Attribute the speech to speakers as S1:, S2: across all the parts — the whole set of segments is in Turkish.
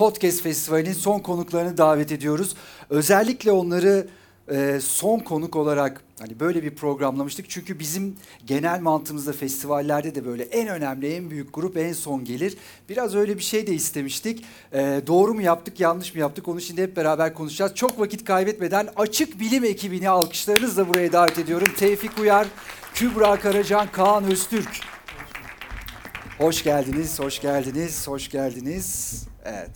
S1: Podcast Festivali'nin son konuklarını davet ediyoruz. Özellikle onları e, son konuk olarak hani böyle bir programlamıştık. Çünkü bizim genel mantığımızda festivallerde de böyle en önemli, en büyük grup en son gelir. Biraz öyle bir şey de istemiştik. E, doğru mu yaptık, yanlış mı yaptık? Onu şimdi hep beraber konuşacağız. Çok vakit kaybetmeden Açık Bilim ekibini alkışlarınızla buraya davet ediyorum. Tevfik Uyar, Kübra Karacan, Kaan Öztürk. Hoş geldiniz, hoş geldiniz, hoş geldiniz. Evet.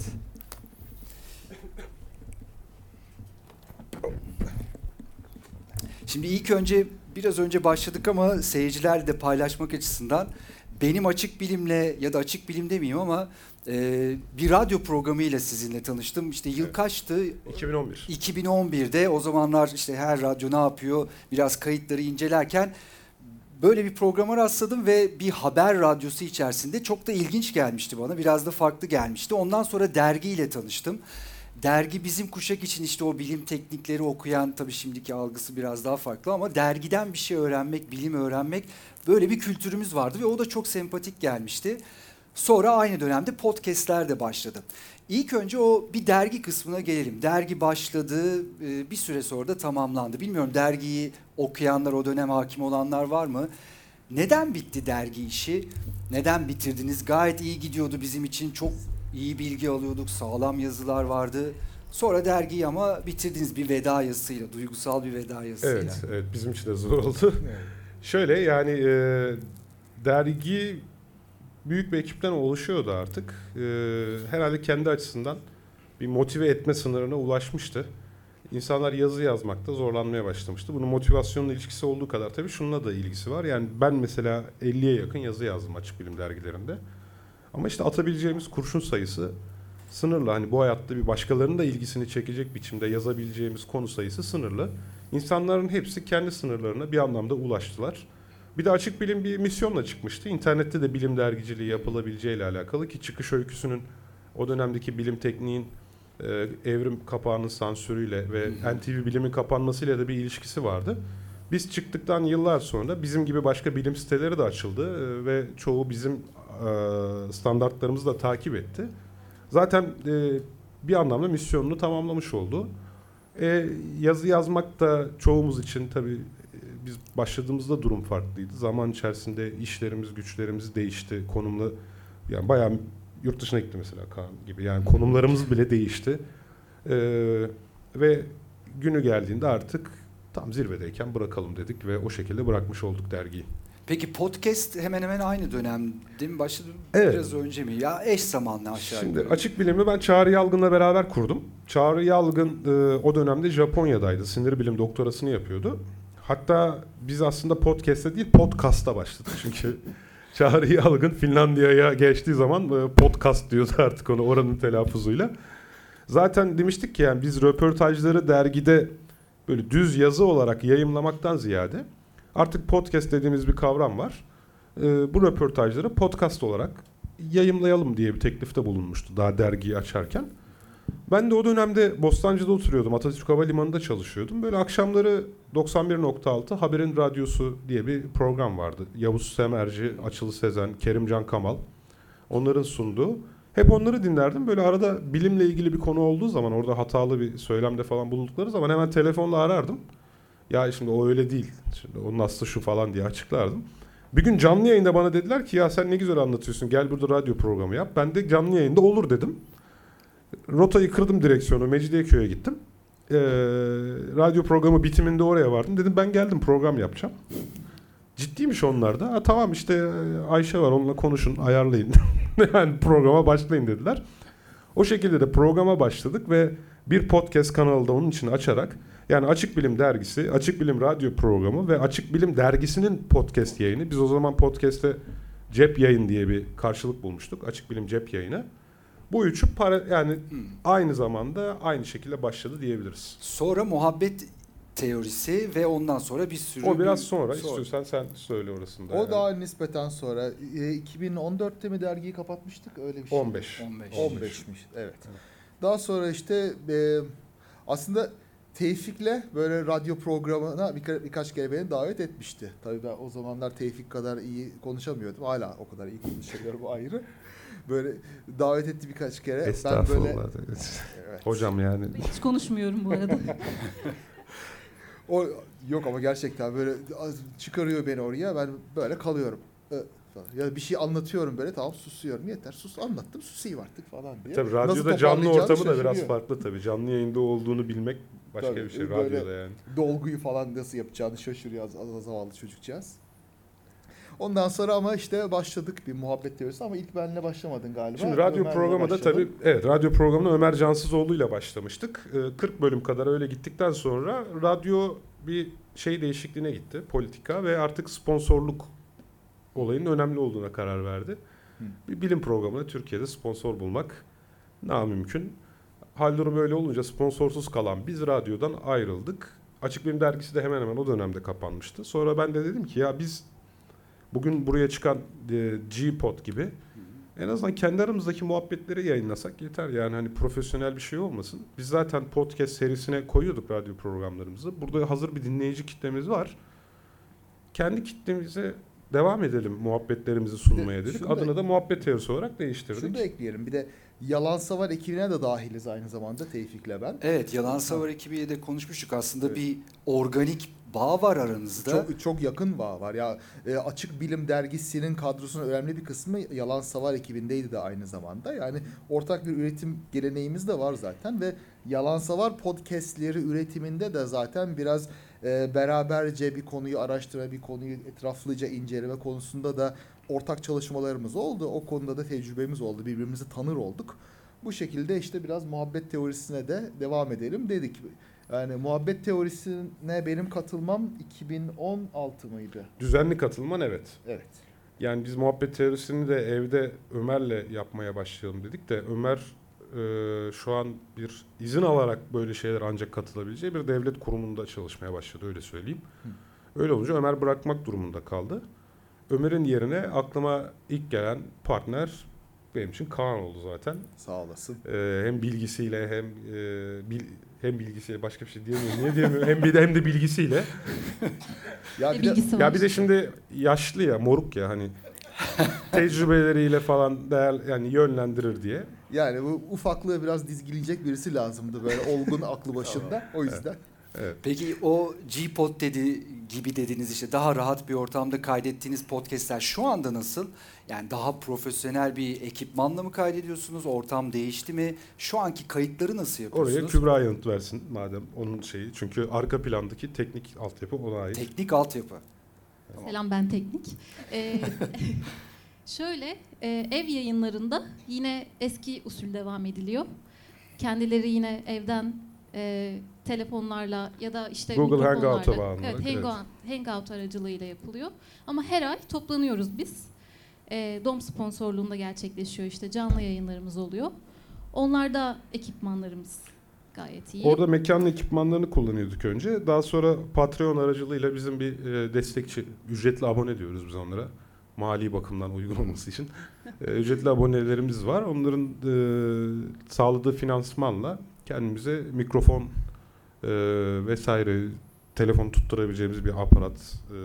S1: Şimdi ilk önce biraz önce başladık ama seyircilerle de paylaşmak açısından benim açık bilimle ya da açık bilim demeyeyim ama e, bir radyo programıyla sizinle tanıştım. İşte yıl
S2: Evet.
S1: kaçtı?
S2: 2011.
S1: 2011'de o zamanlar işte her radyo ne yapıyor biraz kayıtları incelerken böyle bir programa rastladım ve bir haber radyosu içerisinde çok da ilginç gelmişti bana. Biraz da farklı gelmişti. Ondan sonra dergiyle tanıştım. Dergi bizim kuşak için işte o bilim teknikleri okuyan tabii şimdiki algısı biraz daha farklı ama dergiden bir şey öğrenmek, bilim öğrenmek böyle bir kültürümüz vardı ve o da çok sempatik gelmişti. Sonra aynı dönemde podcastler de başladı. İlk önce o bir dergi kısmına gelelim. Dergi başladı, e, bir süre sonra da tamamlandı. Bilmiyorum dergiyi okuyanlar, o dönem hakim olanlar var mı? Neden bitti dergi işi? Neden bitirdiniz? Gayet iyi gidiyordu bizim için. Çok iyi bilgi alıyorduk, sağlam yazılar vardı. Sonra dergiyi ama bitirdiniz bir veda yazısıyla, duygusal bir veda yazısıyla.
S2: Evet, evet bizim için de zor oldu. Şöyle yani e, dergi büyük bir ekipten oluşuyordu artık. E, herhalde kendi açısından bir motive etme sınırına ulaşmıştı. İnsanlar yazı yazmakta zorlanmaya başlamıştı. Bunun motivasyonla ilişkisi olduğu kadar tabii şununla da ilgisi var. Yani ben mesela 50'ye yakın yazı yazdım açık bilim dergilerinde. Ama işte atabileceğimiz kurşun sayısı sınırlı. Hani bu hayatta bir başkalarının da ilgisini çekecek biçimde yazabileceğimiz konu sayısı sınırlı. İnsanların hepsi kendi sınırlarına bir anlamda ulaştılar. Bir de açık bilim bir misyonla çıkmıştı. İnternette de bilim dergiciliği yapılabileceği ile alakalı ki çıkış öyküsünün o dönemdeki bilim tekniğin e, evrim kapağının sansürüyle ve NTV bilimin kapanmasıyla da bir ilişkisi vardı. Biz çıktıktan yıllar sonra bizim gibi başka bilim siteleri de açıldı e, ve çoğu bizim e, standartlarımızı da takip etti. Zaten e, bir anlamda misyonunu tamamlamış oldu. E, yazı yazmak da çoğumuz için tabii biz başladığımızda durum farklıydı. Zaman içerisinde işlerimiz, güçlerimiz değişti. Konumlu yani bayağı yurt dışına gitti mesela Kaan gibi. Yani konumlarımız bile değişti. E, ve günü geldiğinde artık tam zirvedeyken bırakalım dedik ve o şekilde bırakmış olduk dergiyi.
S1: Peki podcast hemen hemen aynı dönemde mi başladı?
S2: Evet.
S1: Biraz önce mi? Ya eş zamanlı aşağı
S2: Şimdi
S1: yukarı.
S2: açık bilimi ben Çağrı Yalgın'la beraber kurdum. Çağrı Yalgın e, o dönemde Japonya'daydı. Sinir bilim doktorasını yapıyordu. Hatta biz aslında podcast'te değil podcast'ta başladık. Çünkü Çağrı Yalgın Finlandiya'ya geçtiği zaman e, podcast diyordu artık onu oranın telaffuzuyla. Zaten demiştik ki yani biz röportajları dergide böyle düz yazı olarak yayımlamaktan ziyade artık podcast dediğimiz bir kavram var. E, bu röportajları podcast olarak yayımlayalım diye bir teklifte bulunmuştu daha dergiyi açarken. Ben de o dönemde Bostancı'da oturuyordum. Atatürk Havalimanı'nda çalışıyordum. Böyle akşamları 91.6 Haberin Radyosu diye bir program vardı. Yavuz Semerci, Açılı Sezen, Kerimcan Kamal. Onların sunduğu. Hep onları dinlerdim. Böyle arada bilimle ilgili bir konu olduğu zaman orada hatalı bir söylemde falan bulundukları zaman hemen telefonla arardım. Ya şimdi o öyle değil. Şimdi onun aslı şu falan diye açıklardım. Bir gün canlı yayında bana dediler ki ya sen ne güzel anlatıyorsun gel burada radyo programı yap. Ben de canlı yayında olur dedim. Rotayı kırdım direksiyonu Mecidiyeköy'e gittim. Ee, radyo programı bitiminde oraya vardım. Dedim ben geldim program yapacağım. Ciddiymiş onlar da. Tamam işte e, Ayşe var onunla konuşun ayarlayın. yani programa başlayın dediler. O şekilde de programa başladık ve bir podcast kanalı da onun için açarak yani Açık Bilim Dergisi, Açık Bilim Radyo Programı ve Açık Bilim Dergisi'nin podcast yayını. Biz o zaman podcast'te cep yayın diye bir karşılık bulmuştuk. Açık Bilim cep yayını. Bu üçü para yani
S1: Hmm.
S2: aynı zamanda aynı şekilde başladı diyebiliriz.
S1: Sonra muhabbet teorisi ve ondan sonra bir sürü...
S2: O biraz
S1: bir-
S2: sonra, istiyorsan sen söyle orasında.
S3: O
S2: yani.
S3: daha nispeten sonra. E, 2014'te mi dergiyi kapatmıştık? Öyle bir şey.
S2: 15.
S1: 15.
S3: 15'miş. Evet. Daha sonra işte e, aslında Tevfik'le böyle radyo programına birka- birkaç kere beni davet etmişti. Tabii ben o zamanlar Tevfik kadar iyi konuşamıyordum. Hala o kadar iyi konuşamıyorum ayrı. Böyle davet etti birkaç kere. Ben böyle
S2: Estağfurullah.
S3: evet.
S2: Hocam yani.
S4: Hiç konuşmuyorum bu arada.
S3: O yok ama gerçekten böyle çıkarıyor beni oraya. Ben böyle kalıyorum. Falan. Ya bir şey anlatıyorum böyle tamam susuyorum. Yeter sus anlattım susayım artık falan diye.
S2: Tabii radyoda canlı ortamı da biraz farklı tabii. Canlı yayında olduğunu bilmek başka
S3: Tabii,
S2: bir şey radyoda yani.
S3: dolguyu falan nasıl yapacağını şaşırıyor az, az zavallı çocukcağız. Ondan sonra ama işte başladık bir muhabbet teorisi ama ilk benle başlamadın galiba.
S2: Şimdi radyo
S3: Ömer'le
S2: programı da
S3: başladın.
S2: tabii evet radyo programına Ömer Cansızoğlu ile başlamıştık. Ee, 40 bölüm kadar öyle gittikten sonra radyo bir şey değişikliğine gitti. Politika ve artık sponsorluk olayının önemli olduğuna karar verdi.
S3: Hı.
S2: Bir bilim programına Türkiye'de sponsor bulmak namümkün. Hal durum öyle olunca sponsorsuz kalan biz radyodan ayrıldık. Açık Bilim Dergisi de hemen hemen o dönemde kapanmıştı. Sonra ben de dedim ki ya biz bugün buraya çıkan e, G-Pod gibi en azından kendi aramızdaki muhabbetleri yayınlasak yeter. Yani hani profesyonel bir şey olmasın. Biz zaten podcast serisine koyuyorduk radyo programlarımızı. Burada hazır bir dinleyici kitlemiz var. Kendi kitlemize devam edelim muhabbetlerimizi sunmaya
S3: de
S2: dedik.
S3: şunu da-
S2: Adını da muhabbet teorisi olarak değiştirdik.
S3: Şunu da ekleyelim. Bir de Yalan Savar ekibine de dahiliz aynı zamanda Tevfik'le ben.
S1: Evet Yalan Savar ekibiyle de konuşmuştuk. Aslında
S3: Evet.
S1: bir organik bağ var aranızda.
S3: Çok çok yakın bağ var. Ya e, Açık Bilim dergisinin kadrosunun önemli bir kısmı Yalan Savar ekibindeydi de aynı zamanda. Yani ortak bir üretim geleneğimiz de var zaten ve Yalan Savar podcastleri üretiminde de zaten biraz e, beraberce bir konuyu araştırma, bir konuyu etraflıca inceleme konusunda da ortak çalışmalarımız oldu. O konuda da tecrübemiz oldu. Birbirimizi tanır olduk. Bu şekilde işte biraz muhabbet teorisine de devam edelim dedik. Yani muhabbet teorisine benim katılmam 2016 mıydı?
S2: Düzenli katılman evet.
S3: Evet.
S2: Yani biz muhabbet teorisini de evde Ömer'le yapmaya başlayalım dedik de Ömer e, şu an bir izin alarak böyle şeyler ancak katılabileceği bir devlet kurumunda çalışmaya başladı öyle söyleyeyim. Öyle olunca Ömer bırakmak durumunda kaldı. Ömer'in yerine aklıma ilk gelen partner benim için Kaan oldu zaten.
S3: Sağ olasın.
S2: E, hem bilgisiyle hem e, bil, hem bilgisiyle başka bir şey diyemiyorum. Niye diyemiyorum? hem bir de hem de bilgisiyle.
S3: Ya bir de.
S2: Ya bir de şimdi yaşlı ya moruk ya hani tecrübeleriyle falan değer yani yönlendirir diye.
S3: yani bu ufaklığı biraz dizgileyecek birisi lazımdı böyle olgun aklı başında. O yüzden.
S2: Evet.
S1: Peki o G-Pod dedi gibi dediniz işte daha rahat bir ortamda kaydettiğiniz podcastler şu anda nasıl? Yani daha profesyonel bir ekipmanla mı kaydediyorsunuz? Ortam değişti mi? Şu anki kayıtları nasıl yapıyorsunuz?
S2: Oraya Kübra yanıt versin madem onun şeyi. Çünkü arka plandaki teknik altyapı ona ait.
S1: Teknik altyapı.
S4: Selam ben Teknik. Ee, şöyle e, ev yayınlarında yine eski usul devam ediliyor. Kendileri yine evden e, telefonlarla ya da işte
S2: Google Hangout'a
S4: Evet,
S2: evet.
S4: Hangout, Hangout aracılığıyla yapılıyor. Ama her ay toplanıyoruz biz. E, DOM sponsorluğunda gerçekleşiyor işte canlı yayınlarımız oluyor. Onlarda ekipmanlarımız gayet iyi.
S2: Orada mekanın ekipmanlarını kullanıyorduk önce. Daha sonra Patreon aracılığıyla bizim bir e, destekçi, ücretli abone diyoruz biz onlara. Mali bakımdan uygun olması için. E, ücretli abonelerimiz var. Onların e, sağladığı finansmanla kendimize mikrofon e, vesaire telefon tutturabileceğimiz bir aparat e,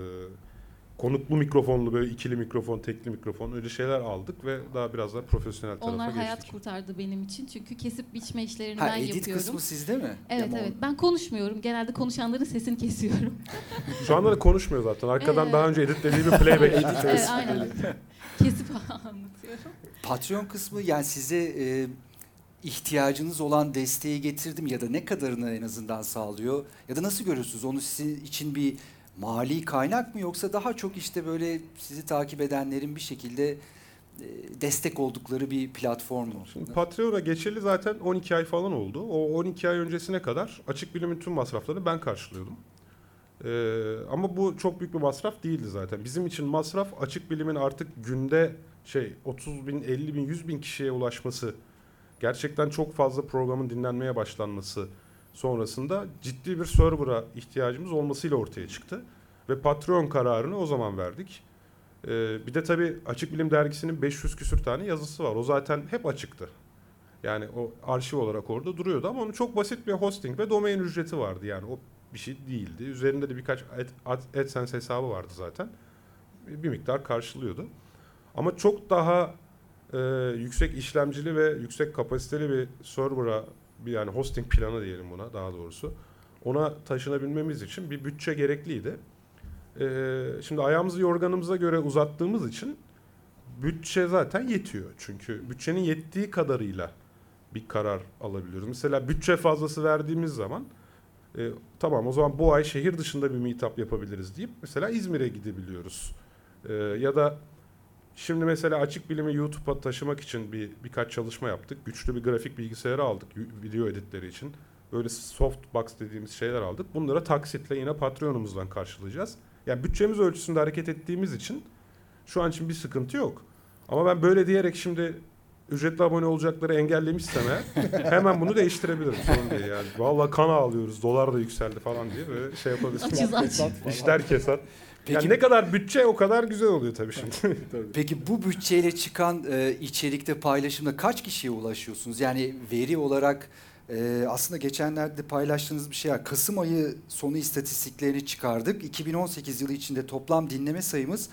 S2: konuklu mikrofonlu böyle ikili mikrofon, tekli mikrofon öyle şeyler aldık ve daha biraz daha profesyonel tarafa
S4: Onlar
S2: geçtik.
S4: hayat kurtardı benim için. Çünkü kesip biçme işlerini
S1: Ha
S4: ben
S1: edit
S4: yapıyorum.
S1: kısmı sizde mi?
S4: Evet
S1: Ama o-
S4: evet. Ben konuşmuyorum. Genelde konuşanların sesini kesiyorum.
S2: Şu anda da konuşmuyor zaten. Arkadan
S4: Ee,
S2: daha önce editlediği bir playback.
S4: evet, aynen. Kesip anlatıyorum.
S1: Patreon kısmı yani size e, ihtiyacınız olan desteği getirdim ya da ne kadarını en azından sağlıyor ya da nasıl görüyorsunuz onu sizin için bir mali kaynak mı yoksa daha çok işte böyle sizi takip edenlerin bir şekilde e, destek oldukları bir platform mu?
S2: Şimdi Patreon'a geçeli zaten 12 ay falan oldu. O 12 ay öncesine kadar açık bilimin tüm masraflarını ben karşılıyordum. Ee, ama bu çok büyük bir masraf değildi zaten. Bizim için masraf açık bilimin artık günde şey 30 bin, 50 bin, 100 bin kişiye ulaşması, gerçekten çok fazla programın dinlenmeye başlanması sonrasında ciddi bir server'a ihtiyacımız olmasıyla ortaya çıktı. Ve Patreon kararını o zaman verdik. Ee, bir de tabii Açık Bilim Dergisi'nin 500 küsür tane yazısı var. O zaten hep açıktı. Yani o arşiv olarak orada duruyordu ama onun çok basit bir hosting ve domain ücreti vardı. Yani o bir şey değildi. Üzerinde de birkaç Ad- Ad- AdSense hesabı vardı zaten. Bir miktar karşılıyordu. Ama çok daha e, yüksek işlemcili ve yüksek kapasiteli bir server'a bir yani hosting planı diyelim buna daha doğrusu. Ona taşınabilmemiz için bir bütçe gerekliydi. E, şimdi ayağımızı yorganımıza göre uzattığımız için bütçe zaten yetiyor. Çünkü bütçenin yettiği kadarıyla bir karar alabiliyoruz. Mesela bütçe fazlası verdiğimiz zaman e, tamam o zaman bu ay şehir dışında bir meetup yapabiliriz deyip mesela İzmir'e gidebiliyoruz. E, ya da şimdi mesela açık bilimi YouTube'a taşımak için bir birkaç çalışma yaptık. Güçlü bir grafik bilgisayarı aldık video editleri için. Böyle softbox dediğimiz şeyler aldık. Bunlara taksitle yine Patreon'umuzdan karşılayacağız. Yani bütçemiz ölçüsünde hareket ettiğimiz için şu an için bir sıkıntı yok. Ama ben böyle diyerek şimdi ücretli abone olacakları engellemişsem eğer hemen bunu değiştirebilirim. Sorun değil yani. Vallahi kan ağlıyoruz. Dolar da yükseldi falan diye böyle şey yapabilirsin.
S4: Açız aç.
S2: İşler kesat.
S1: Peki,
S2: Yani ne kadar bütçe o kadar güzel oluyor tabii şimdi.
S1: peki bu bütçeyle çıkan e, içerikte paylaşımda kaç kişiye ulaşıyorsunuz? Yani veri olarak e, aslında geçenlerde paylaştığınız bir şey var. Kasım ayı sonu istatistiklerini çıkardık. 2018 yılı içinde toplam dinleme sayımız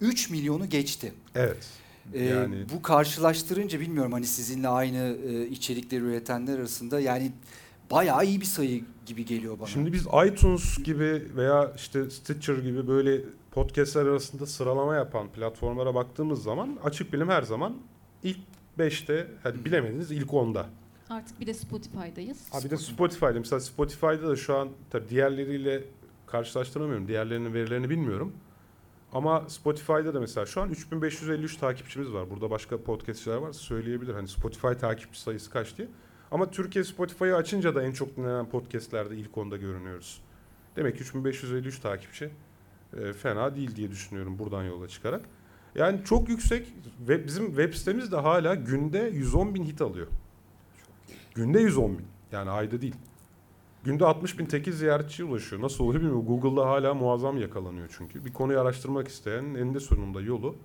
S1: 3 milyonu geçti.
S2: evet.
S1: Ee,
S2: Yani
S1: Bu karşılaştırınca bilmiyorum hani sizinle aynı e, içerikleri üretenler arasında yani bayağı iyi bir sayı gibi geliyor bana.
S2: Şimdi biz iTunes gibi veya işte Stitcher gibi böyle podcastler arasında sıralama yapan platformlara baktığımız zaman açık bilim her zaman ilk 5'te hadi bilemediniz ilk 10'da.
S4: Artık bir de Spotify'dayız.
S2: Ha bir de Spotify'da mesela Spotify'da da şu an tabii diğerleriyle karşılaştıramıyorum. Diğerlerinin verilerini bilmiyorum. Ama Spotify'da da mesela şu an 3553 takipçimiz var. Burada başka podcastçiler varsa söyleyebilir. Hani Spotify takipçi sayısı kaç diye. Ama Türkiye Spotify'ı açınca da en çok dinlenen podcastlerde ilk onda görünüyoruz. Demek ki 3553 takipçi e, fena değil diye düşünüyorum buradan yola çıkarak. Yani çok yüksek ve bizim web sitemiz de hala günde 110 bin hit alıyor. Günde 110 bin. Yani ayda değil. Günde 60 bin tekil ziyaretçiye ulaşıyor. Nasıl oluyor bilmiyorum. Google'da hala muazzam yakalanıyor çünkü. Bir konuyu araştırmak isteyen eninde sonunda yolu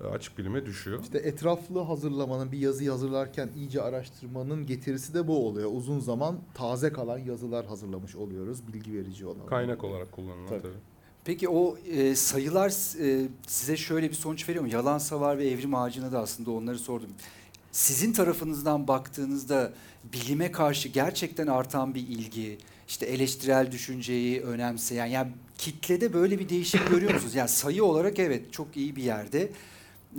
S2: açık bilime düşüyor.
S3: İşte etraflı hazırlamanın bir yazıyı hazırlarken iyice araştırmanın getirisi de bu oluyor. Uzun zaman taze kalan yazılar hazırlamış oluyoruz. Bilgi verici olan.
S2: Kaynak olarak kullanılan
S3: Tabii.
S2: tabii.
S1: Peki o e, sayılar e, size şöyle bir sonuç veriyor mu? Yalan Savar ve Evrim Ağacı'na da aslında onları sordum. Sizin tarafınızdan baktığınızda bilime karşı gerçekten artan bir ilgi, işte eleştirel düşünceyi önemseyen, yani kitlede böyle bir değişim görüyor musunuz? Yani sayı olarak evet çok iyi bir yerde.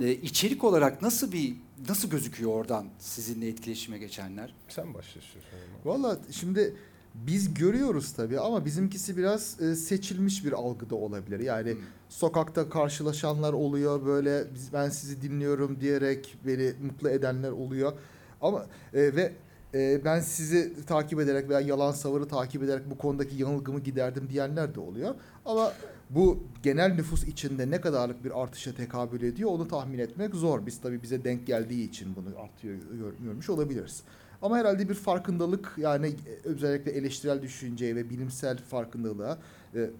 S1: E, içerik olarak nasıl bir nasıl gözüküyor oradan sizinle etkileşime geçenler?
S2: Sen başla istiyorsan.
S3: Valla şimdi biz görüyoruz tabii ama bizimkisi biraz e, seçilmiş bir algıda olabilir. Yani
S1: Hmm.
S3: sokakta karşılaşanlar oluyor böyle biz, ben sizi dinliyorum diyerek beni mutlu edenler oluyor. Ama e, ve e, ben sizi takip ederek veya yalan savarı takip ederek bu konudaki yanılgımı giderdim diyenler de oluyor. Ama bu genel nüfus içinde ne kadarlık bir artışa tekabül ediyor onu tahmin etmek zor. Biz tabii bize denk geldiği için bunu artıyor gör- görmüş olabiliriz. Ama herhalde bir farkındalık yani e, özellikle eleştirel düşünceye ve bilimsel farkındalığa e,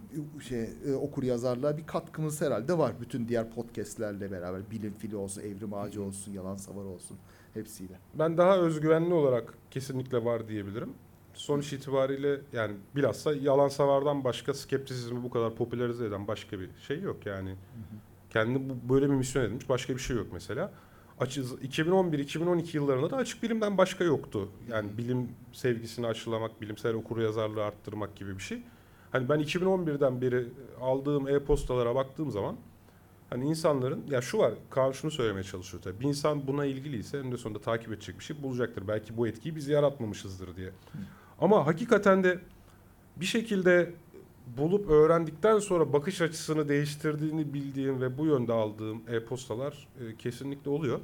S3: şey e, okur yazarlığa bir katkımız herhalde var. Bütün diğer podcastlerle beraber bilim fili olsun, evrim ağacı olsun, yalan savar olsun hepsiyle.
S2: Ben daha özgüvenli olarak kesinlikle var diyebilirim. Sonuç itibariyle yani bilhassa yalan savardan başka skeptisizmi bu kadar popülerize eden başka bir şey yok yani. Kendi bu, böyle bir misyon edilmiş başka bir şey yok mesela. Açı, 2011-2012 yıllarında da açık bilimden başka yoktu. Yani bilim sevgisini aşılamak, bilimsel okuryazarlığı arttırmak gibi bir şey. Hani ben 2011'den beri aldığım e-postalara baktığım zaman hani insanların ya şu var Kaan şunu söylemeye çalışıyor tabii. Bir insan buna ilgiliyse en de sonunda takip edecek bir şey bulacaktır. Belki bu etkiyi biz yaratmamışızdır diye. Ama hakikaten de bir şekilde bulup öğrendikten sonra bakış açısını değiştirdiğini bildiğim ve bu yönde aldığım e-postalar e, kesinlikle oluyor.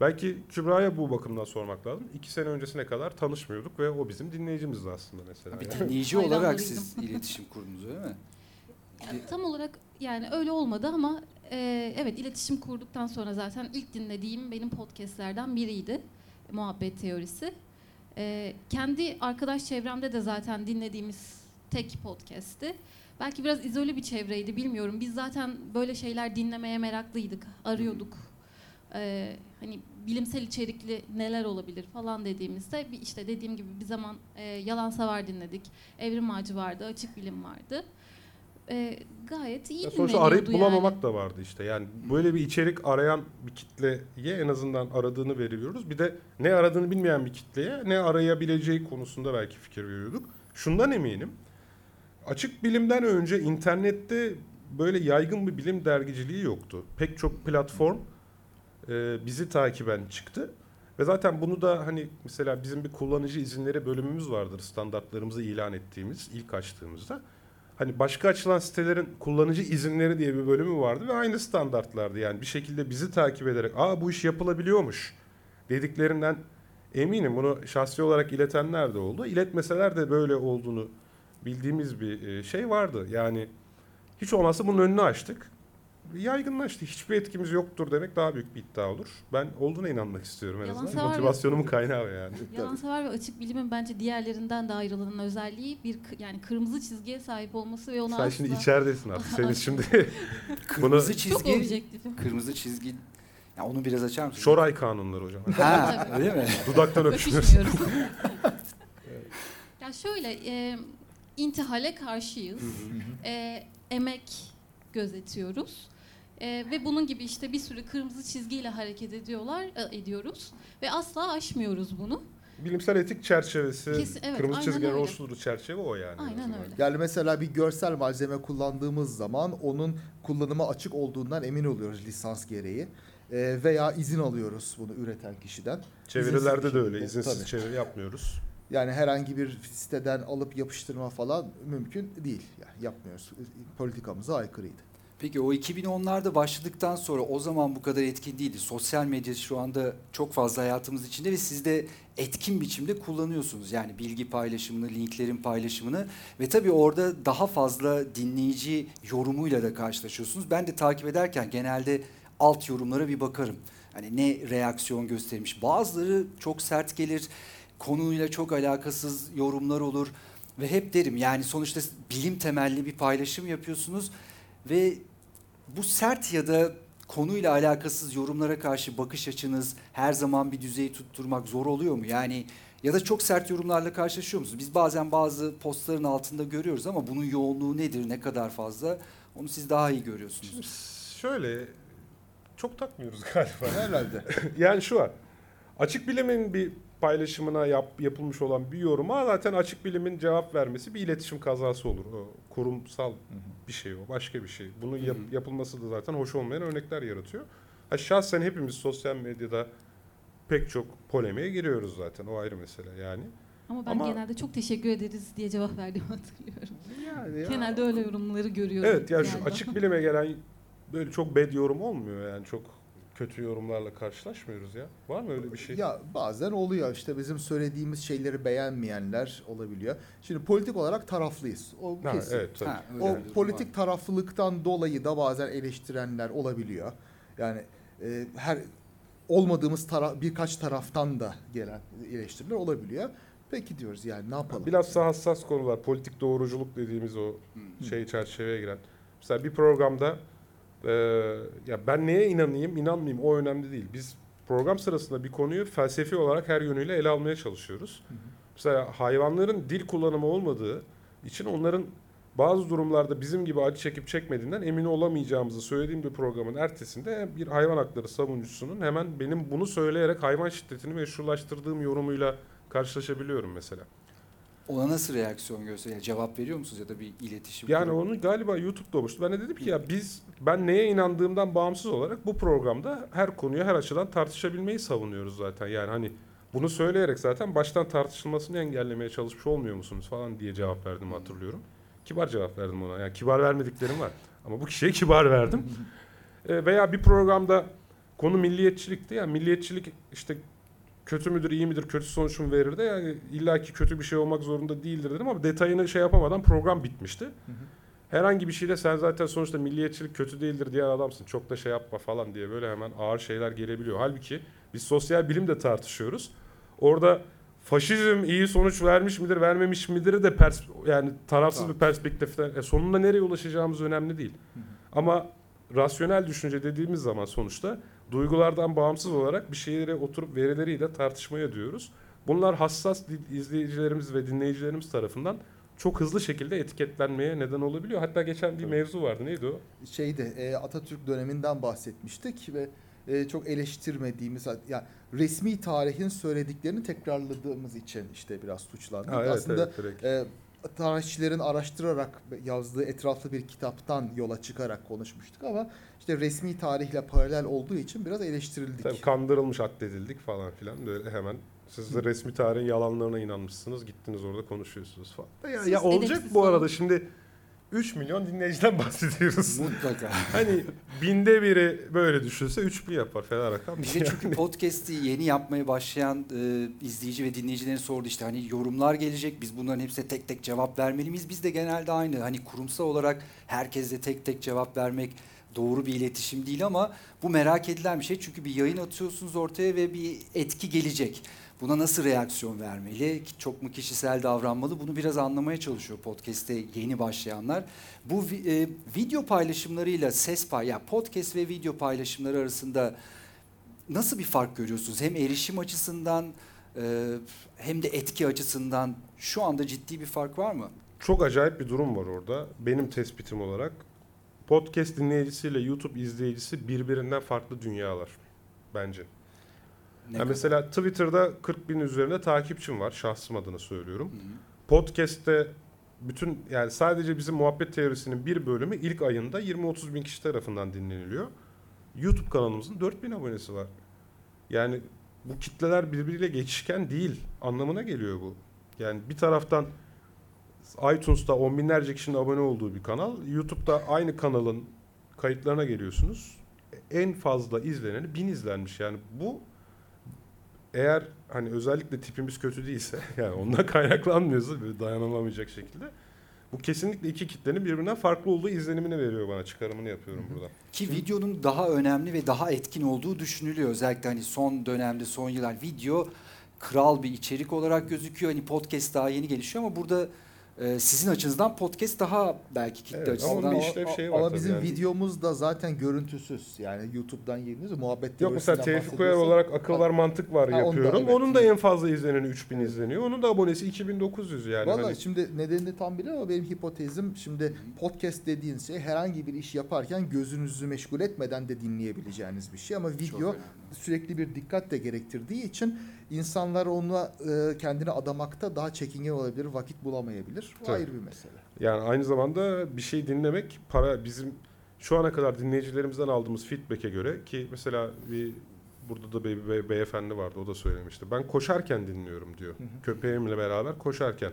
S2: Belki Kübra'ya bu bakımdan sormak lazım. İki sene öncesine kadar tanışmıyorduk ve o bizim dinleyicimizdi aslında mesela.
S1: Bir
S2: Yani.
S1: dinleyici olarak siz iletişim kurdunuz öyle mi?
S4: Yani tam olarak yani öyle olmadı ama e, evet iletişim kurduktan sonra zaten ilk dinlediğim benim podcastlerden biriydi. Muhabbet teorisi. E, kendi arkadaş çevremde de zaten dinlediğimiz tek podcast'ti. Belki biraz izole bir çevreydi bilmiyorum. Biz zaten böyle şeyler dinlemeye meraklıydık. Arıyorduk. E, hani bilimsel içerikli neler olabilir falan dediğimizde işte dediğim gibi bir zaman e, Yalan Savar dinledik. Evrim Ağacı vardı, Açık Bilim vardı. E, gayet iyi
S2: Ya sonuçta arayıp
S4: dinleniyordu
S2: bulamamak
S4: yani.
S2: da vardı işte. Yani böyle bir içerik arayan bir kitleye en azından aradığını veriyoruz. Bir de ne aradığını bilmeyen bir kitleye ne arayabileceği konusunda belki fikir veriyorduk. Şundan eminim. Açık bilimden önce internette böyle yaygın bir bilim dergiciliği yoktu. Pek çok platform e, bizi takiben çıktı. Ve zaten bunu da hani mesela bizim bir kullanıcı izinleri bölümümüz vardır standartlarımızı ilan ettiğimiz ilk açtığımızda. Hani başka açılan sitelerin kullanıcı izinleri diye bir bölümü vardı ve aynı standartlardı. Yani bir şekilde bizi takip ederek aa bu iş yapılabiliyormuş dediklerinden eminim. Bunu şahsi olarak iletenler de oldu. İletmeseler de böyle olduğunu bildiğimiz bir e, şey vardı. Yani hiç olmazsa bunun önünü açtık. Yaygınlaştı. Hiçbir etkimiz yoktur demek daha büyük bir iddia olur. Ben olduğuna inanmak istiyorum en azından.
S4: Yalansever ve-
S2: Motivasyonumun kaynağı yani.
S4: Yalansever ve açık bilimin bence diğerlerinden de ayrılan özelliği bir kı- yani kırmızı çizgiye sahip olması ve ona
S2: Sen
S4: asla
S2: şimdi içeridesin artık. Senin şimdi
S1: Kırmızı
S4: çok
S1: çizgi,
S4: objektifim.
S1: kırmızı çizgi. Ya onu biraz açar mısın?
S2: Şoray kanunları hocam.
S1: Ha, öyle mi?
S2: Dudaktan öpüşülür.
S4: Öpüşmüyoruz. ya şöyle e, intihale karşıyız. E, emek gözetiyoruz. E, ve bunun gibi işte bir sürü kırmızı çizgiyle hareket ediyorlar, e, ediyoruz ve asla aşmıyoruz bunu.
S2: Bilimsel etik çerçevesi,
S4: Kesin- evet,
S2: kırmızı
S4: aynen
S2: çizgilerin
S4: öyle.
S2: oluşturduğu çerçeve o yani. en
S4: Aynen öyle.
S3: Yani mesela bir görsel malzeme kullandığımız zaman onun kullanıma açık olduğundan emin oluyoruz lisans gereği. Ee, veya izin alıyoruz bunu üreten kişiden.
S2: Çevirilerde
S3: İzinsiz
S2: de öyle. İzinsiz
S3: tabii.
S2: çeviri yapmıyoruz.
S3: Yani herhangi bir siteden alıp yapıştırma falan mümkün değil. Yani yapmıyoruz. Politikamıza aykırıydı.
S1: Peki o 2010'larda başladıktan sonra o zaman bu kadar etkin değildi. Sosyal medya şu anda çok fazla hayatımız içinde ve siz de etkin biçimde kullanıyorsunuz. Yani bilgi paylaşımını, linklerin paylaşımını ve tabii orada daha fazla dinleyici yorumuyla da karşılaşıyorsunuz. Ben de takip ederken genelde alt yorumlara bir bakarım. Hani ne reaksiyon göstermiş. Bazıları çok sert gelir. Konuyla çok alakasız yorumlar olur. Ve hep derim yani sonuçta bilim temelli bir paylaşım yapıyorsunuz ve bu sert ya da konuyla alakasız yorumlara karşı bakış açınız her zaman bir düzeyi tutturmak zor oluyor mu? Yani ya da çok sert yorumlarla karşılaşıyor musunuz? Biz bazen bazı postların altında görüyoruz ama bunun yoğunluğu nedir, ne kadar fazla? Onu siz daha iyi görüyorsunuz.
S2: Şimdi şöyle çok takmıyoruz galiba.
S3: Herhalde.
S2: yani şu var. Açık bilimin bir paylaşımına yap, yapılmış olan bir yoruma zaten açık bilimin cevap vermesi bir iletişim kazası olur. O kurumsal bir şey o, başka bir şey. Bunun yap- yapılması da zaten hoş olmayan örnekler yaratıyor. Ha, şahsen hepimiz sosyal medyada pek çok polemiğe giriyoruz zaten. O ayrı mesele yani.
S4: Ama ben
S2: Ama-
S4: genelde çok teşekkür ederiz diye cevap verdiğimi hatırlıyorum.
S2: Yani ya-
S4: Genelde öyle yorumları görüyorum.
S2: Evet yani şu açık bilime gelen böyle çok bad yorum olmuyor yani çok kötü yorumlarla karşılaşmıyoruz ya. Var mı öyle bir şey?
S3: Ya bazen oluyor işte bizim söylediğimiz şeyleri beğenmeyenler olabiliyor. Şimdi politik olarak taraflıyız. O
S2: Ha,
S3: kesin.
S2: evet tabii.
S1: Ha,
S3: O
S1: durum
S3: politik
S1: var.
S3: taraflılıktan dolayı da bazen eleştirenler olabiliyor. Yani e, her olmadığımız tara birkaç taraftan da gelen eleştiriler olabiliyor. Peki diyoruz yani ne yapalım?
S2: Bilhassa hassas konular, politik doğruculuk dediğimiz o şey çerçeveye giren. Mesela bir programda e, ya ben neye inanayım, inanmayayım o önemli değil. Biz program sırasında bir konuyu felsefi olarak her yönüyle ele almaya çalışıyoruz.
S3: Hı hı.
S2: Mesela hayvanların dil kullanımı olmadığı için onların bazı durumlarda bizim gibi acı çekip çekmediğinden emin olamayacağımızı söylediğim bir programın ertesinde bir hayvan hakları savunucusunun hemen benim bunu söyleyerek hayvan şiddetini meşrulaştırdığım yorumuyla karşılaşabiliyorum mesela.
S1: Ona nasıl reaksiyon gösteriyor? Yani cevap veriyor musunuz ya da bir iletişim?
S2: Yani
S1: kuruyor
S2: onu galiba YouTube'da olmuştu. Ben de dedim ki ya biz ben neye inandığımdan bağımsız olarak bu programda her konuyu her açıdan tartışabilmeyi savunuyoruz zaten. Yani hani bunu söyleyerek zaten baştan tartışılmasını engellemeye çalışmış olmuyor musunuz falan diye cevap verdim hatırlıyorum. Kibar cevap verdim ona. Yani kibar vermediklerim var. Ama bu kişiye kibar verdim. E, veya bir programda konu milliyetçilikti. Yani milliyetçilik işte kötü müdür, iyi midir, kötü sonuç mu verir de yani illaki kötü bir şey olmak zorunda değildir dedim ama detayını şey yapamadan program bitmişti.
S3: Hı hı.
S2: Herhangi bir şeyle sen zaten sonuçta milliyetçilik kötü değildir diyen adamsın. Çok da şey yapma falan diye böyle hemen ağır şeyler gelebiliyor. Halbuki biz sosyal bilim de tartışıyoruz. Orada faşizm iyi sonuç vermiş midir, vermemiş midir de pers yani tarafsız
S1: Tamam.
S2: bir perspektiften e, sonunda nereye ulaşacağımız önemli değil.
S3: Hı hı.
S2: Ama rasyonel düşünce dediğimiz zaman sonuçta duygulardan bağımsız olarak bir şeyleri oturup verileriyle tartışmaya diyoruz. Bunlar hassas izleyicilerimiz ve dinleyicilerimiz tarafından çok hızlı şekilde etiketlenmeye neden olabiliyor. Hatta geçen bir mevzu vardı. Neydi o?
S3: şeydi e, Atatürk döneminden bahsetmiştik ve e, çok eleştirmediğimiz yani resmi tarihin söylediklerini tekrarladığımız için işte biraz suçlandık.
S2: Ha, evet,
S3: Aslında
S2: evet, direkt.
S3: Tarihçilerin araştırarak yazdığı etraflı bir kitaptan yola çıkarak konuşmuştuk ama işte resmi tarihle paralel olduğu için biraz eleştirildik.
S2: Tabii kandırılmış addedildik falan filan böyle hemen siz de resmi tarihin yalanlarına inanmışsınız gittiniz orada konuşuyorsunuz falan. Ya,
S4: Siz
S2: ya olacak bu arada şimdi 3 milyon dinleyiciden bahsediyoruz.
S1: Mutlaka.
S2: hani binde biri böyle düşünse 3 bin yapar fena rakam.
S1: Bir de çünkü podcast'i yeni yapmaya başlayan e, izleyici ve dinleyicilerin sordu işte hani yorumlar gelecek biz bunların hepsine tek tek cevap vermeli miyiz? Biz de genelde aynı hani kurumsal olarak herkesle tek tek cevap vermek doğru bir iletişim değil ama bu merak edilen bir şey çünkü bir yayın atıyorsunuz ortaya ve bir etki gelecek. Buna nasıl reaksiyon vermeli? Çok mu kişisel davranmalı? Bunu biraz anlamaya çalışıyor podcast'te yeni başlayanlar. Bu e, video paylaşımlarıyla ses pay, ya podcast ve video paylaşımları arasında nasıl bir fark görüyorsunuz? Hem erişim açısından e, hem de etki açısından şu anda ciddi bir fark var mı?
S2: Çok acayip bir durum var orada. Benim tespitim olarak. Podcast dinleyicisiyle YouTube izleyicisi birbirinden farklı dünyalar bence.
S1: Ne
S2: Ya
S1: kadar?
S2: mesela Twitter'da 40 bin üzerinde takipçim var. Şahsım adına söylüyorum.
S1: Hı hı.
S2: Podcast'te bütün yani sadece bizim muhabbet teorisinin bir bölümü ilk ayında 20-30 bin kişi tarafından dinleniliyor. YouTube kanalımızın 4 bin abonesi var. Yani bu kitleler birbiriyle geçişken değil anlamına geliyor bu. Yani bir taraftan iTunes'ta on binlerce kişinin abone olduğu bir kanal. YouTube'da aynı kanalın kayıtlarına geliyorsunuz. En fazla izleneni bin izlenmiş. Yani bu eğer hani özellikle tipimiz kötü değilse yani ondan kaynaklanmıyorsa böyle dayanılamayacak şekilde bu kesinlikle iki kitlenin birbirinden farklı olduğu izlenimini veriyor bana çıkarımını yapıyorum burada.
S1: Ki videonun daha önemli ve daha etkin olduğu düşünülüyor. Özellikle hani son dönemde, son yıllar video kral bir içerik olarak gözüküyor. Hani podcast daha yeni gelişiyor ama burada e, sizin açınızdan podcast daha belki kitle
S2: Evet, ama
S1: açısından
S3: Ama,
S2: bir işlev şeyi var
S3: ama bizim
S2: yani.
S3: videomuz da zaten görüntüsüz. Yani YouTube'dan yayınlıyoruz. Muhabbet
S2: Yok mesela Tevfik Uyar olarak akıl var mantık var
S3: Ha,
S2: yapıyorum.
S3: evet.
S2: Onun da en fazla izleneni 3000 izleniyor. Onun da abonesi 2900 yani.
S3: Valla
S2: Hani
S3: şimdi nedenini tam bilmiyorum ama benim hipotezim şimdi podcast dediğin şey herhangi bir iş yaparken gözünüzü meşgul etmeden de dinleyebileceğiniz bir şey ama video sürekli bir dikkat de gerektirdiği için insanlar ona e, kendini adamakta daha çekingen olabilir, vakit bulamayabilir. Bu
S2: Tabii.
S3: ayrı bir mesele.
S2: Yani aynı zamanda bir şey dinlemek para bizim şu ana kadar dinleyicilerimizden aldığımız feedback'e göre ki mesela bir burada da bir be- beyefendi vardı o da söylemişti. Ben koşarken dinliyorum diyor.
S3: Hı hı.
S2: Köpeğimle beraber koşarken.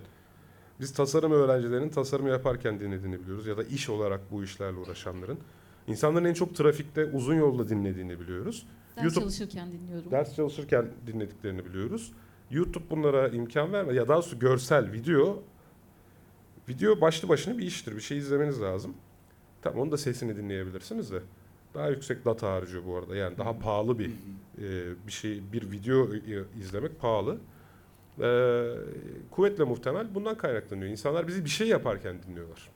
S2: Biz tasarım öğrencilerinin tasarım yaparken dinlediğini biliyoruz ya da iş olarak bu işlerle uğraşanların. İnsanların en çok trafikte uzun yolda dinlediğini biliyoruz.
S4: Ders
S2: YouTube-
S4: çalışırken dinliyorum.
S2: Ders çalışırken dinlediklerini biliyoruz. YouTube bunlara imkan verme ya daha doğrusu görsel video video başlı başına bir iştir. Bir şey izlemeniz lazım. Tamam onun da sesini dinleyebilirsiniz de. Daha yüksek data harcıyor bu arada. Yani daha pahalı bir e, bir şey bir video i- izlemek pahalı. E, kuvvetle muhtemel bundan kaynaklanıyor. İnsanlar bizi bir şey yaparken dinliyorlar.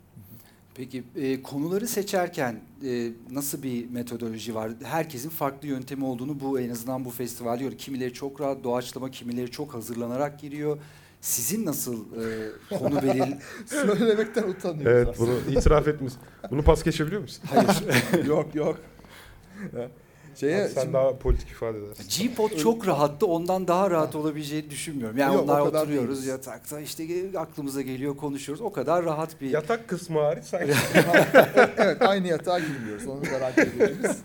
S1: Peki e, konuları seçerken e, nasıl bir metodoloji var? Herkesin farklı yöntemi olduğunu bu en azından bu festival diyor. Kimileri çok rahat doğaçlama, kimileri çok hazırlanarak giriyor. Sizin nasıl e, konu belirli?
S3: Söylemekten utanıyoruz
S2: Evet
S3: aslında.
S2: bunu itiraf etmiş. Bunu pas geçebiliyor musun?
S1: Hayır.
S3: yok yok. Şeye,
S2: Abi sen
S3: şimdi-
S2: daha politik ifade edersin.
S1: G-Pod çok rahattı. Ondan daha rahat olabileceğini düşünmüyorum. Yani
S3: Yok,
S1: onlar oturuyoruz
S3: değiliz.
S1: yatakta işte aklımıza geliyor konuşuyoruz. O kadar rahat bir
S2: Yatak kısmı hariç sanki
S3: evet aynı yatağa girmiyoruz. Onu merak ediyoruz.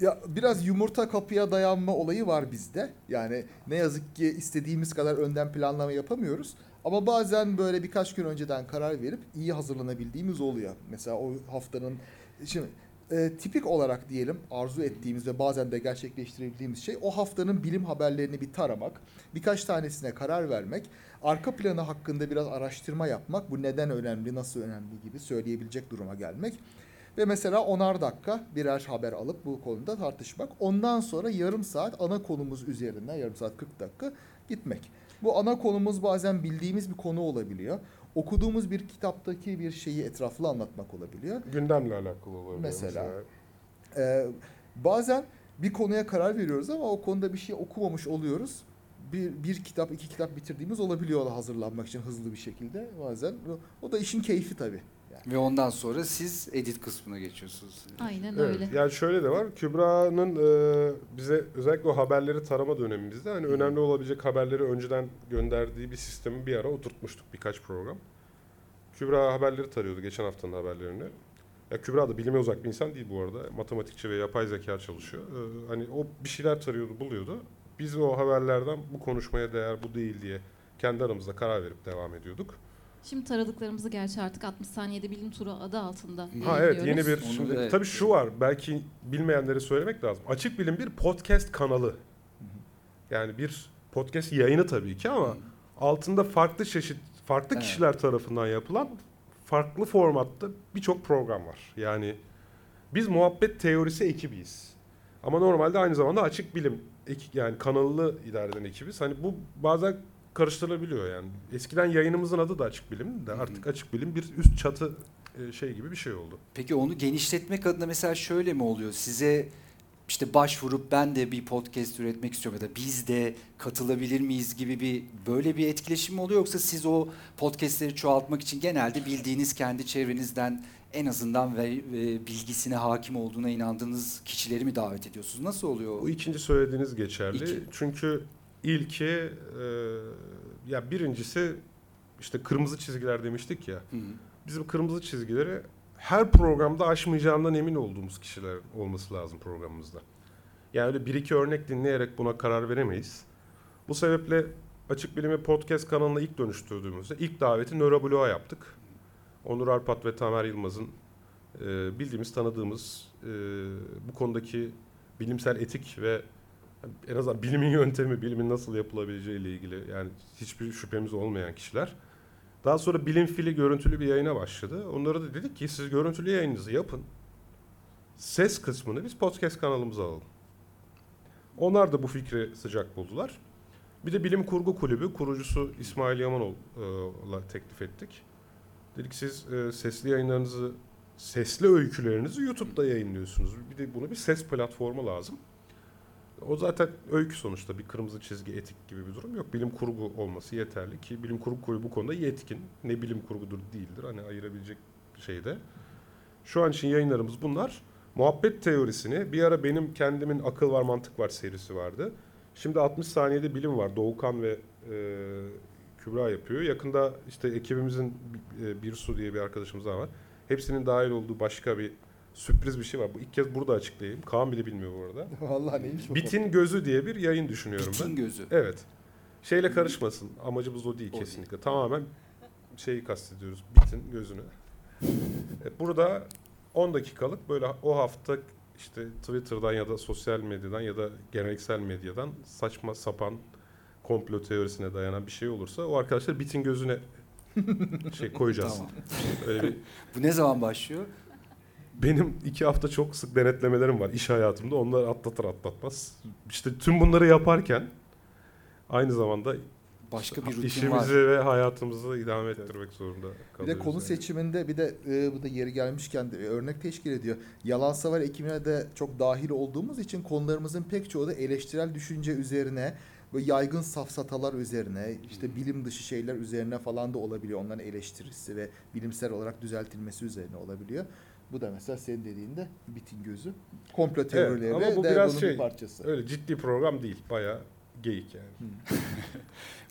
S3: ya biraz yumurta kapıya dayanma olayı var bizde. Yani ne yazık ki istediğimiz kadar önden planlama yapamıyoruz. Ama bazen böyle birkaç gün önceden karar verip iyi hazırlanabildiğimiz oluyor. Mesela o haftanın şimdi e, tipik olarak diyelim arzu ettiğimiz ve bazen de gerçekleştirebildiğimiz şey o haftanın bilim haberlerini bir taramak, birkaç tanesine karar vermek, arka planı hakkında biraz araştırma yapmak, bu neden önemli, nasıl önemli gibi söyleyebilecek duruma gelmek. Ve mesela onar dakika birer haber alıp bu konuda tartışmak. Ondan sonra yarım saat ana konumuz üzerinden, yarım saat 40 dakika gitmek. Bu ana konumuz bazen bildiğimiz bir konu olabiliyor. Okuduğumuz bir kitaptaki bir şeyi etraflı anlatmak olabiliyor.
S2: gündemle alakalı olabilir.
S3: Mesela. Ee, bazen bir konuya karar veriyoruz ama o konuda bir şey okumamış oluyoruz. bir, bir kitap iki kitap bitirdiğimiz olabiliyor hazırlanmak için hızlı bir şekilde bazen. O da işin keyfi tabii.
S1: Ve ondan sonra siz edit kısmına geçiyorsunuz.
S4: Aynen
S2: Evet,
S4: öyle.
S2: yani şöyle de var. Kübra'nın e, bize özellikle o haberleri tarama dönemimizde hani önemli olabilecek haberleri önceden gönderdiği bir sistemi bir ara oturtmuştuk birkaç program. Kübra haberleri tarıyordu geçen haftanın haberlerini. Ya Kübra da bilime uzak bir insan değil bu arada. Matematikçi ve yapay zeka çalışıyor. Ee, hani o bir şeyler tarıyordu, buluyordu. Biz o haberlerden bu konuşmaya değer, bu değil diye kendi aramızda karar verip devam ediyorduk.
S4: Şimdi taradıklarımızı gerçi artık 60 saniyede bilim turu adı altında
S2: Ha evet yeni bir
S1: Onu
S2: şimdi
S1: da
S2: tabii şu var belki bilmeyenlere söylemek lazım. Açık Bilim bir podcast kanalı. Yani bir podcast yayını tabii ki ama altında farklı çeşit farklı
S1: Evet.
S2: kişiler tarafından yapılan farklı formatta birçok program var. Yani biz muhabbet teorisi ekibiyiz. Ama normalde aynı zamanda açık bilim eki- yani kanallı idare eden ekibiz. Hani bu bazen karıştırılabiliyor yani. Eskiden yayınımızın adı da açık bilim de artık açık bilim bir üst çatı e, şey gibi bir şey oldu.
S1: Peki onu genişletmek adına mesela şöyle mi oluyor? Size işte başvurup ben de bir podcast üretmek istiyorum ya da biz de katılabilir miyiz gibi bir böyle bir etkileşim mi oluyor yoksa siz o podcastleri çoğaltmak için genelde bildiğiniz kendi çevrenizden en azından ve, ve bilgisine hakim olduğuna inandığınız kişileri mi davet ediyorsunuz? Nasıl oluyor?
S2: Bu ikinci söylediğiniz geçerli.
S1: İki.
S2: Çünkü ilki e, ya birincisi işte kırmızı çizgiler demiştik ya.
S1: Hı hı.
S2: Bizim kırmızı çizgileri her programda aşmayacağından emin olduğumuz kişiler olması lazım programımızda. Yani öyle bir iki örnek dinleyerek buna karar veremeyiz. Bu sebeple Açık Bilimi Podcast kanalına ilk dönüştürdüğümüzde ilk daveti Nörobloğa yaptık. Onur Arpat ve Tamer Yılmaz'ın e, bildiğimiz, tanıdığımız e, bu konudaki bilimsel etik ve en azından bilimin yöntemi, bilimin nasıl yapılabileceği ile ilgili yani hiçbir şüphemiz olmayan kişiler. Daha sonra bilim fili görüntülü bir yayına başladı. Onlara da dedik ki siz görüntülü yayınınızı yapın. Ses kısmını biz podcast kanalımıza alalım. Onlar da bu fikri sıcak buldular. Bir de Bilim Kurgu Kulübü kurucusu İsmail Yamanol'la teklif ettik. Dedik siz e, sesli yayınlarınızı, sesli öykülerinizi YouTube'da yayınlıyorsunuz. Bir de buna bir ses platformu lazım. O zaten öykü sonuçta bir kırmızı çizgi etik gibi bir durum yok. Bilim kurgu olması yeterli ki bilim kurgu kulübü bu konuda yetkin. Ne bilim kurgudur değildir hani ayırabilecek şeyde. Şu an için yayınlarımız bunlar. Muhabbet teorisini bir ara benim kendimin akıl var mantık var serisi vardı. Şimdi 60 saniyede bilim var. Doğukan ve e, Kübra yapıyor. Yakında işte ekibimizin e, bir su diye bir arkadaşımız daha var. Hepsinin dahil olduğu başka bir sürpriz bir şey var. Bu ilk kez burada açıklayayım. Kaan bile bilmiyor bu arada.
S3: Vallahi neymiş bu?
S2: Bitin gözü diye bir yayın düşünüyorum ben.
S1: Bitin gözü.
S2: Evet. Şeyle karışmasın. Amacımız o değil
S1: O
S2: kesinlikle. Tamamen şeyi kastediyoruz. Bitin gözünü. E, Burada 10 dakikalık böyle o hafta işte Twitter'dan ya da sosyal medyadan ya da geleneksel medyadan saçma sapan komplo teorisine dayanan bir şey olursa o arkadaşlar bitin gözüne şey koyacağız.
S1: Tamam.
S2: Öyle bir
S1: Bu ne zaman başlıyor?
S2: Benim iki hafta çok sık denetlemelerim var iş hayatımda. Onları atlatır atlatmaz. İşte tüm bunları yaparken aynı zamanda
S1: Başka bir rutin
S2: işimizi
S1: var.
S2: ve hayatımızı idame ettirmek zorunda
S3: Bir
S2: kalıyoruz.
S3: de konu
S2: yani.
S3: seçiminde bir de e, bu da yeri gelmişken de, e, örnek teşkil ediyor. Yalan Savar ekibine de çok dahil olduğumuz için konularımızın pek çoğu da eleştirel düşünce üzerine ve yaygın safsatalar üzerine işte bilim dışı şeyler üzerine falan da olabiliyor. Onların eleştirisi ve bilimsel olarak düzeltilmesi üzerine olabiliyor. Bu da mesela senin dediğinde bitin gözü. Komplo teorileri
S2: ama bu
S3: de
S2: biraz şey,
S3: bir parçası.
S2: Öyle ciddi program değil. Bayağı geyik yani.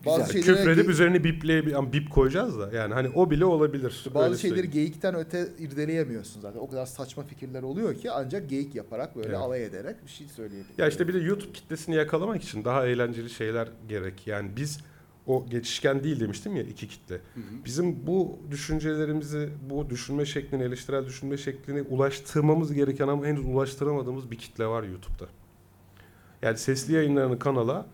S3: Bazı
S1: Güzel.
S3: şeylere
S2: Küfredip
S3: ge-
S2: üzerine biple yani bip koyacağız da yani hani o bile olabilir.
S3: bazı
S2: Öyle
S3: şeyleri
S2: söyleyeyim.
S3: geyikten öte irdeleyemiyorsun zaten. O kadar saçma fikirler oluyor ki ancak geyik yaparak böyle
S2: Evet.
S3: alay ederek bir şey söyleyebiliyor.
S2: Ya işte bir de YouTube kitlesini yakalamak için daha eğlenceli şeyler gerek. Yani biz o geçişken değil demiştim ya iki kitle.
S1: Hı hı.
S2: Bizim bu düşüncelerimizi, bu düşünme şeklini, eleştirel düşünme şeklini ulaştırmamız gereken ama henüz ulaştıramadığımız bir kitle var YouTube'da. Yani sesli yayınlarını kanala,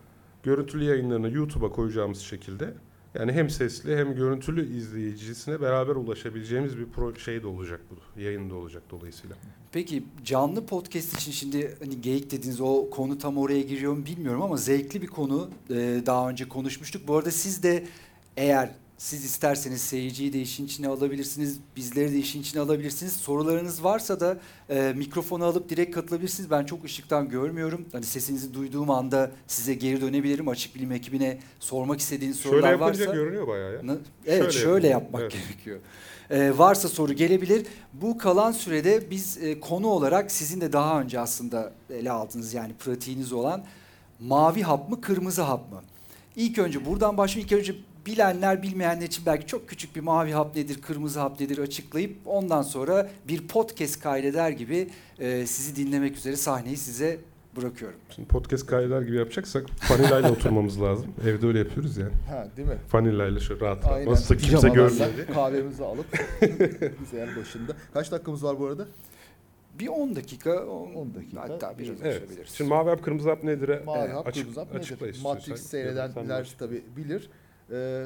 S2: görüntülü yayınlarını YouTube'a koyacağımız şekilde yani hem sesli hem görüntülü izleyicisine beraber ulaşabileceğimiz bir pro şey de olacak bu. Yayın da olacak dolayısıyla.
S1: Peki canlı podcast için şimdi hani geyik dediğiniz o konu tam oraya giriyor mu bilmiyorum ama zevkli bir konu. Ee, daha önce konuşmuştuk. Bu arada siz de eğer Siz isterseniz seyirciyi de işin içine alabilirsiniz, bizleri de işin içine alabilirsiniz. Sorularınız varsa da e, mikrofonu alıp direkt katılabilirsiniz. Ben çok ışıktan görmüyorum. Hani sesinizi duyduğum anda size geri dönebilirim. Açık Bilim ekibine sormak istediğiniz sorular
S2: Şöyle
S1: varsa.
S2: görünüyor bayağı ya.
S1: Na- Evet
S2: Şöyle
S1: şöyle, yapmak
S2: Evet.
S1: gerekiyor. Ee, varsa soru gelebilir. Bu kalan sürede biz e, konu olarak sizin de daha önce aslında ele aldığınız yani pratiğiniz olan mavi hap mı kırmızı hap mı? İlk önce buradan başlayayım. İlk önce bilenler bilmeyenler için belki çok küçük bir mavi hap nedir, kırmızı hap nedir açıklayıp ondan sonra bir podcast kaydeder gibi e, sizi dinlemek üzere sahneyi size bırakıyorum.
S2: Şimdi podcast kaydeder gibi yapacaksak Fanila'yla oturmamız lazım. Evde öyle yapıyoruz yani.
S3: Ha değil mi?
S2: Fanila'yla şöyle rahat rahat.
S3: Aynen.
S2: Nasılsa kimse görmedi.
S3: Kahvemizi alıp bilgisayar başında. Kaç dakikamız var bu arada?
S1: Bir 10 dakika,
S3: 10 dakika.
S1: hatta biraz
S2: Evet.
S1: açabiliriz.
S2: Şimdi mavi hap kırmızı hap nedir?
S3: Mavi hap,
S2: açık-
S3: kırmızı hap nedir? Matrix seyredenler
S2: başla.
S3: tabi bilir. Ee,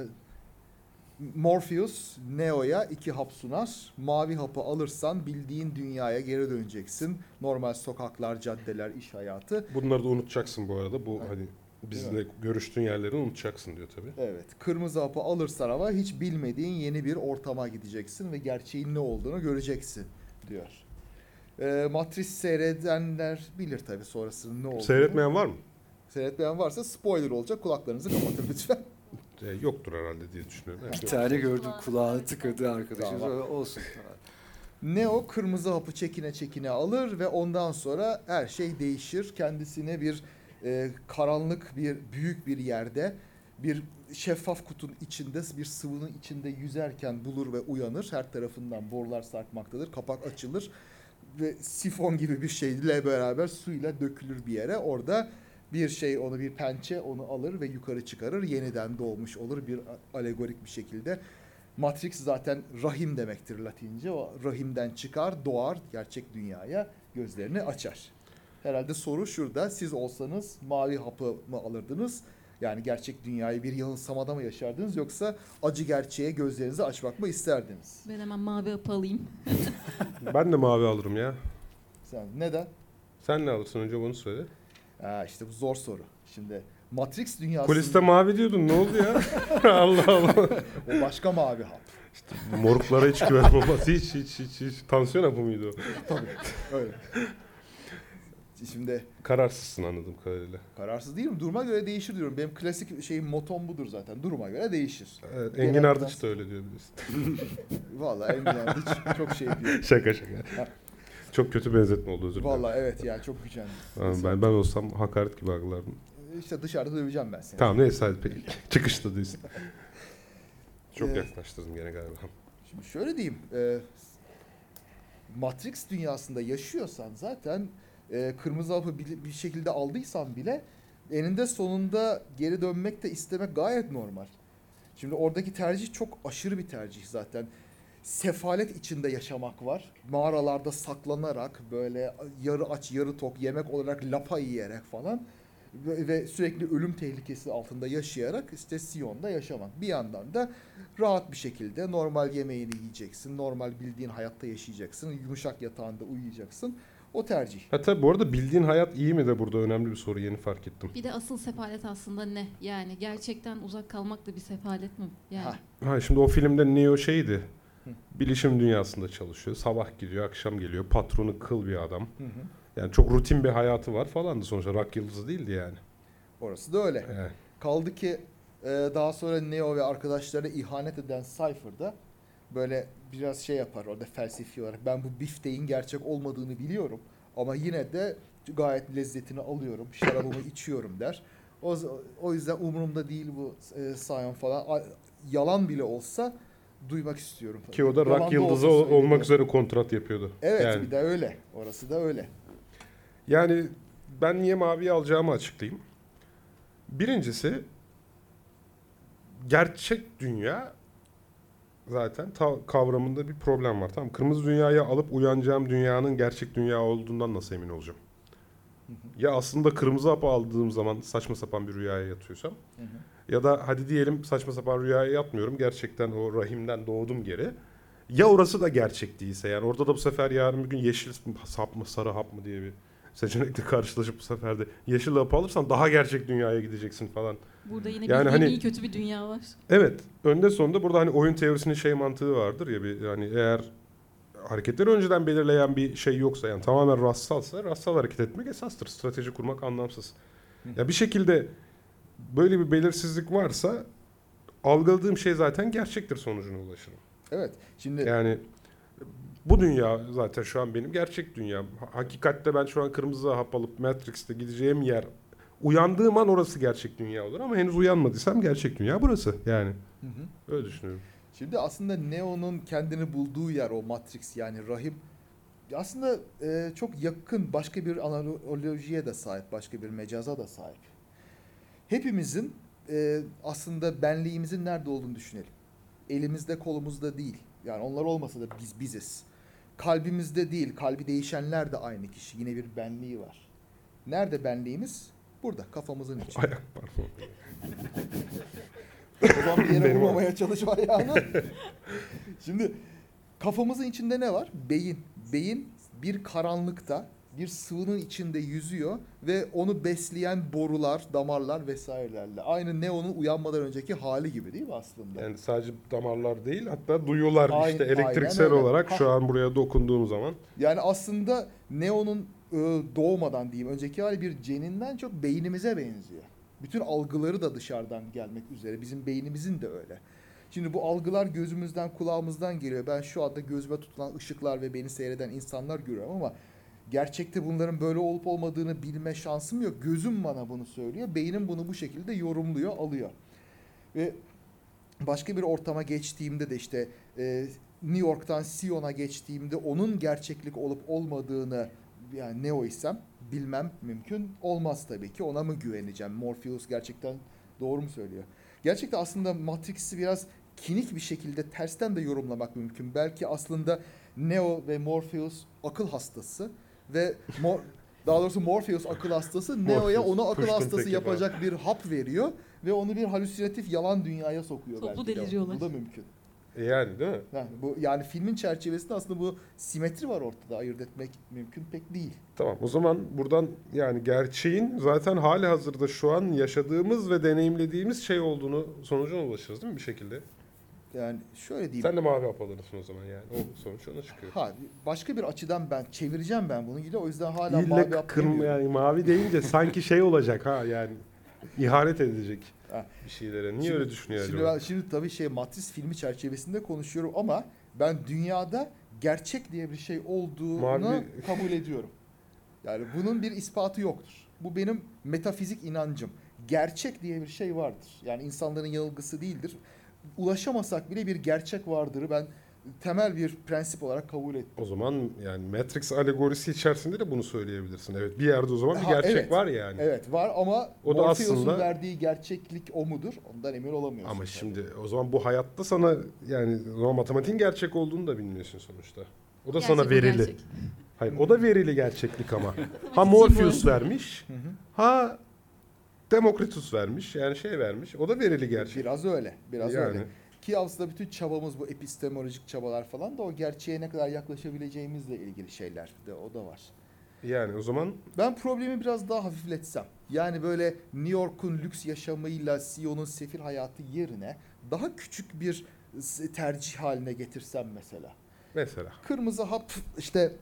S3: Morpheus Neo'ya iki hap sunar. Mavi hapı alırsan bildiğin dünyaya geri döneceksin. Normal sokaklar, caddeler, iş hayatı.
S2: Bunları da unutacaksın bu arada. Bu
S3: Evet.
S2: hani bizle görüştüğün yerleri unutacaksın diyor tabii.
S3: Evet. Kırmızı hapı alırsan ama hiç bilmediğin yeni bir ortama gideceksin ve gerçeğin ne olduğunu göreceksin diyor. Ee, Matrix seyredenler bilir tabi sonrasının ne olduğunu.
S2: Seyretmeyen var mı?
S3: Seyretmeyen varsa spoiler olacak. Kulaklarınızı kapatın lütfen.
S2: E, yoktur herhalde diye düşünüyorum. Evet.
S1: Bir tane gördüm kulağını tıkadı arkadaşım.
S3: Tamam.
S1: Olsun.
S3: Neo kırmızı hapı çekine çekine alır ve ondan sonra her şey değişir. Kendisine bir e, karanlık bir büyük bir yerde bir şeffaf kutunun içinde bir sıvının içinde yüzerken bulur ve uyanır. Her tarafından borular sarkmaktadır. Kapak açılır ve sifon gibi bir şeyle beraber suyla dökülür bir yere. Orada bir şey onu bir pençe onu alır ve yukarı çıkarır. Yeniden doğmuş olur bir alegorik bir şekilde. Matrix zaten rahim demektir Latince. O rahimden çıkar, doğar gerçek dünyaya gözlerini açar. Herhalde soru şurada. Siz olsanız mavi hapı mı alırdınız? Yani gerçek dünyayı bir yanılsamada mı yaşardınız yoksa acı gerçeğe gözlerinizi açmak mı isterdiniz?
S4: Ben hemen mavi hapı alayım.
S2: Ben de mavi alırım ya.
S3: Sen neden?
S2: Sen ne alırsın önce bunu söyle.
S3: Ha işte bu zor soru. Şimdi Matrix dünyasında
S2: Kuliste mavi diyordun ne oldu ya? Allah Allah.
S3: o başka mavi hap.
S2: Moruklara hiç güven olmaz. Hiç hiç hiç hiç. Tansiyon hapı mıydı o?
S3: Öyle. Şimdi
S2: Kararsızsın anladığım kadarıyla.
S3: kararsız değilim. Duruma göre değişir diyorum. Benim klasik şeyim motom budur zaten. Duruma göre değişir.
S2: Evet, Engin Ardıç da öyle diyor bilirsin.
S3: Vallahi Engin Ardıç çok şey diyor.
S2: şaka şaka. Çok kötü benzetme oldu özür dilerim.
S3: Vallahi evet yani çok gücendim.
S2: Tamam, ben ben olsam hakaret gibi algılardım.
S3: İşte dışarıda döveceğim ben seni.
S2: Tamam neyse hadi peki. Çıkışta diyorsun. Çok
S3: Ee,
S2: yaklaştırdım gene galiba.
S3: Şimdi şöyle diyeyim. e, Matrix dünyasında yaşıyorsan zaten e, kırmızı hapı bir, bir şekilde aldıysan bile eninde sonunda geri dönmek de istemek gayet normal. Şimdi oradaki tercih çok aşırı bir tercih zaten. Sefalet içinde yaşamak var. Mağaralarda saklanarak böyle yarı aç yarı tok yemek olarak lapa yiyerek falan ve, sürekli ölüm tehlikesi altında yaşayarak işte Sion'da yaşamak. Bir yandan da rahat bir şekilde normal yemeğini yiyeceksin. Normal bildiğin hayatta yaşayacaksın. Yumuşak yatağında uyuyacaksın. O tercih.
S2: Ha tabii bu arada bildiğin hayat iyi mi de burada önemli bir soru yeni fark ettim.
S4: Bir de asıl sefalet aslında ne? Yani gerçekten uzak kalmak da bir sefalet mi? Yani
S3: Ha.
S2: Ha şimdi o filmde Neo şeydi. Bilişim dünyasında çalışıyor. Sabah gidiyor, akşam geliyor. Patronu kıl bir adam.
S3: Hı hı.
S2: Yani çok rutin bir hayatı var falandı sonuçta. Rock yıldızı değildi yani.
S3: Orası da öyle.
S2: Evet.
S3: Kaldı ki e, daha sonra Neo ve arkadaşlarına ihanet eden Cypher'da böyle biraz şey yapar orada felsefi olarak. Ben bu bifteğin gerçek olmadığını biliyorum ama yine de gayet lezzetini alıyorum. Şarabımı içiyorum der. O, o yüzden umurumda değil bu e, Sion falan. A- yalan bile olsa duymak istiyorum.
S2: Ki o da rock yıldızı ol- olmak üzere kontrat yapıyordu.
S3: Evet
S2: Yani,
S3: bir de öyle. Orası da öyle.
S2: yani ben niye maviyi alacağımı açıklayayım. Birincisi gerçek dünya zaten ta- kavramında bir problem var. Tamam Kırmızı dünyayı alıp uyanacağım dünyanın gerçek dünya olduğundan nasıl emin olacağım? Ya aslında kırmızı hapı aldığım zaman saçma sapan bir rüyaya yatıyorsam
S3: Hı hı.
S2: Ya da hadi diyelim saçma sapan rüyaya yatmıyorum. Gerçekten o rahimden doğdum geri. Ya orası da gerçek değilse yani orada da bu sefer yarın bir gün yeşil hap mı sarı hap mı diye bir seçenekle karşılaşıp bu sefer de yeşil hapı alırsan daha gerçek dünyaya gideceksin falan.
S4: Burada yine
S2: Yani hani-
S4: iyi kötü bir dünya var.
S2: Evet. Önde sonunda burada hani oyun teorisinin şey mantığı vardır ya bir yani eğer hareketleri önceden belirleyen bir şey yoksa yani tamamen rastsalsa rastsal hareket etmek esastır. Strateji kurmak anlamsız. Ya bir şekilde böyle bir belirsizlik varsa algıladığım şey zaten gerçektir sonucuna ulaşırım.
S3: Evet. Şimdi
S2: Yani bu dünya zaten şu an benim gerçek dünyam. Ha- Hakikatte ben şu an kırmızı hap alıp Matrix'te gideceğim yer uyandığım an orası gerçek dünya olur ama henüz uyanmadıysam gerçek dünya burası yani.
S3: Hı hı.
S2: Öyle düşünüyorum.
S3: Şimdi aslında Neo'nun kendini bulduğu yer o Matrix yani rahip aslında e, çok yakın başka bir analojiye de sahip, başka bir mecaza da sahip. Hepimizin e, aslında benliğimizin nerede olduğunu düşünelim. Elimizde kolumuzda değil. Yani onlar olmasa da biz biziz. Kalbimizde değil, kalbi değişenler de aynı kişi. Yine bir benliği var. Nerede benliğimiz? Burada, kafamızın içinde.
S2: Ayak pardon.
S3: O zaman bir yere vurmamaya çalışma ayağını. Şimdi kafamızın içinde ne var? Beyin. Beyin bir karanlıkta bir sıvının içinde yüzüyor ve onu besleyen borular, damarlar vesairelerle. Aynı Neo'nun uyanmadan önceki hali gibi değil mi aslında?
S2: Yani sadece damarlar değil hatta duyular
S3: Aynen-
S2: işte
S3: aynen
S2: elektriksel
S3: öyle.
S2: olarak şu an buraya dokunduğum zaman
S3: Yani aslında Neo'nun e, doğmadan diyeyim önceki hali bir ceninden çok beynimize benziyor. Bütün algıları da dışarıdan gelmek üzere. Bizim beynimizin de öyle. Şimdi bu algılar gözümüzden, kulağımızdan geliyor. Ben şu anda gözüme tutulan ışıklar ve beni seyreden insanlar görüyorum ama gerçekte bunların böyle olup olmadığını bilme şansım yok. Gözüm bana bunu söylüyor. Beynim bunu bu şekilde yorumluyor, alıyor. Ve başka bir ortama geçtiğimde de işte e, New York'tan Sion'a geçtiğimde onun gerçeklik olup olmadığını yani ne o isem bilmem mümkün olmaz tabii ki. Ona mı güveneceğim? Morpheus gerçekten doğru mu söylüyor? Gerçekten aslında Matrix'i biraz kinik bir şekilde tersten de yorumlamak mümkün. Belki aslında Neo ve Morpheus akıl hastası ve Mor daha doğrusu Morpheus akıl hastası Neo'ya onu akıl
S2: Pushkin
S3: hastası yapacak bir hap veriyor ve onu bir halüsinatif yalan dünyaya sokuyor
S4: Toplu
S3: belki de.
S4: deliriyorlar.
S3: Bu da mümkün.
S2: E yani değil mi?
S3: Yani bu yani filmin çerçevesinde aslında bu simetri var ortada. Ayırt etmek mümkün pek değil.
S2: Tamam o zaman buradan yani gerçeğin zaten hali hazırda şu an yaşadığımız ve deneyimlediğimiz şey olduğunu sonucuna ulaşırız değil mi bir şekilde?
S3: Yani şöyle diyeyim.
S2: Sen de mavi hap alırsın o zaman yani. O sonuç ona çıkıyor.
S3: Ha başka bir açıdan ben çevireceğim ben bunu ile o yüzden hala
S2: İlle
S3: mavi hap
S2: kırm yani mavi deyince sanki şey olacak ha yani ihanet edecek
S3: Ha.
S2: bir şeylere. Niye
S3: Şimdi-
S2: öyle düşünüyor
S3: Şimdi
S2: acaba?
S3: ben şimdi tabii şey Matris filmi çerçevesinde konuşuyorum ama ben dünyada gerçek diye bir şey olduğunu
S2: Mavi-
S3: kabul ediyorum. Yani bunun bir ispatı yoktur. Bu benim metafizik inancım. Gerçek diye bir şey vardır. Yani insanların yanılgısı değildir. Ulaşamasak bile bir gerçek vardır. Ben temel bir prensip olarak kabul ettim.
S2: O zaman yani Matrix alegorisi içerisinde de bunu söyleyebilirsin. Evet bir yerde o zaman bir
S3: Ha,
S2: gerçek
S3: evet.
S2: var yani.
S3: Evet var ama
S2: O da
S3: Morpheus'un
S2: aslında-
S3: verdiği gerçeklik o mudur? Ondan emin olamıyorsun.
S2: Ama
S3: tabii.
S2: şimdi o zaman bu hayatta sana yani o zaman matematiğin gerçek olduğunu da bilmiyorsun sonuçta. O da sana
S4: Gerçek o
S2: verili.
S4: gerçek.
S2: Hayır o da verili gerçeklik ama. ha Morpheus vermiş.
S3: Hı hı.
S2: Ha Demokritus vermiş. Yani şey vermiş. O da verili gerçek.
S3: Biraz öyle. Biraz
S2: yani.
S3: öyle. Ki aslında bütün çabamız bu epistemolojik çabalar falan da o gerçeğe ne kadar yaklaşabileceğimizle ilgili şeyler de o da var.
S2: Yani o zaman
S3: Ben problemi biraz daha hafifletsem. Yani böyle New York'un lüks yaşamıyla Sion'un sefil hayatı yerine daha küçük bir s- tercih haline getirsem mesela.
S2: mesela
S3: Kırmızı hap işte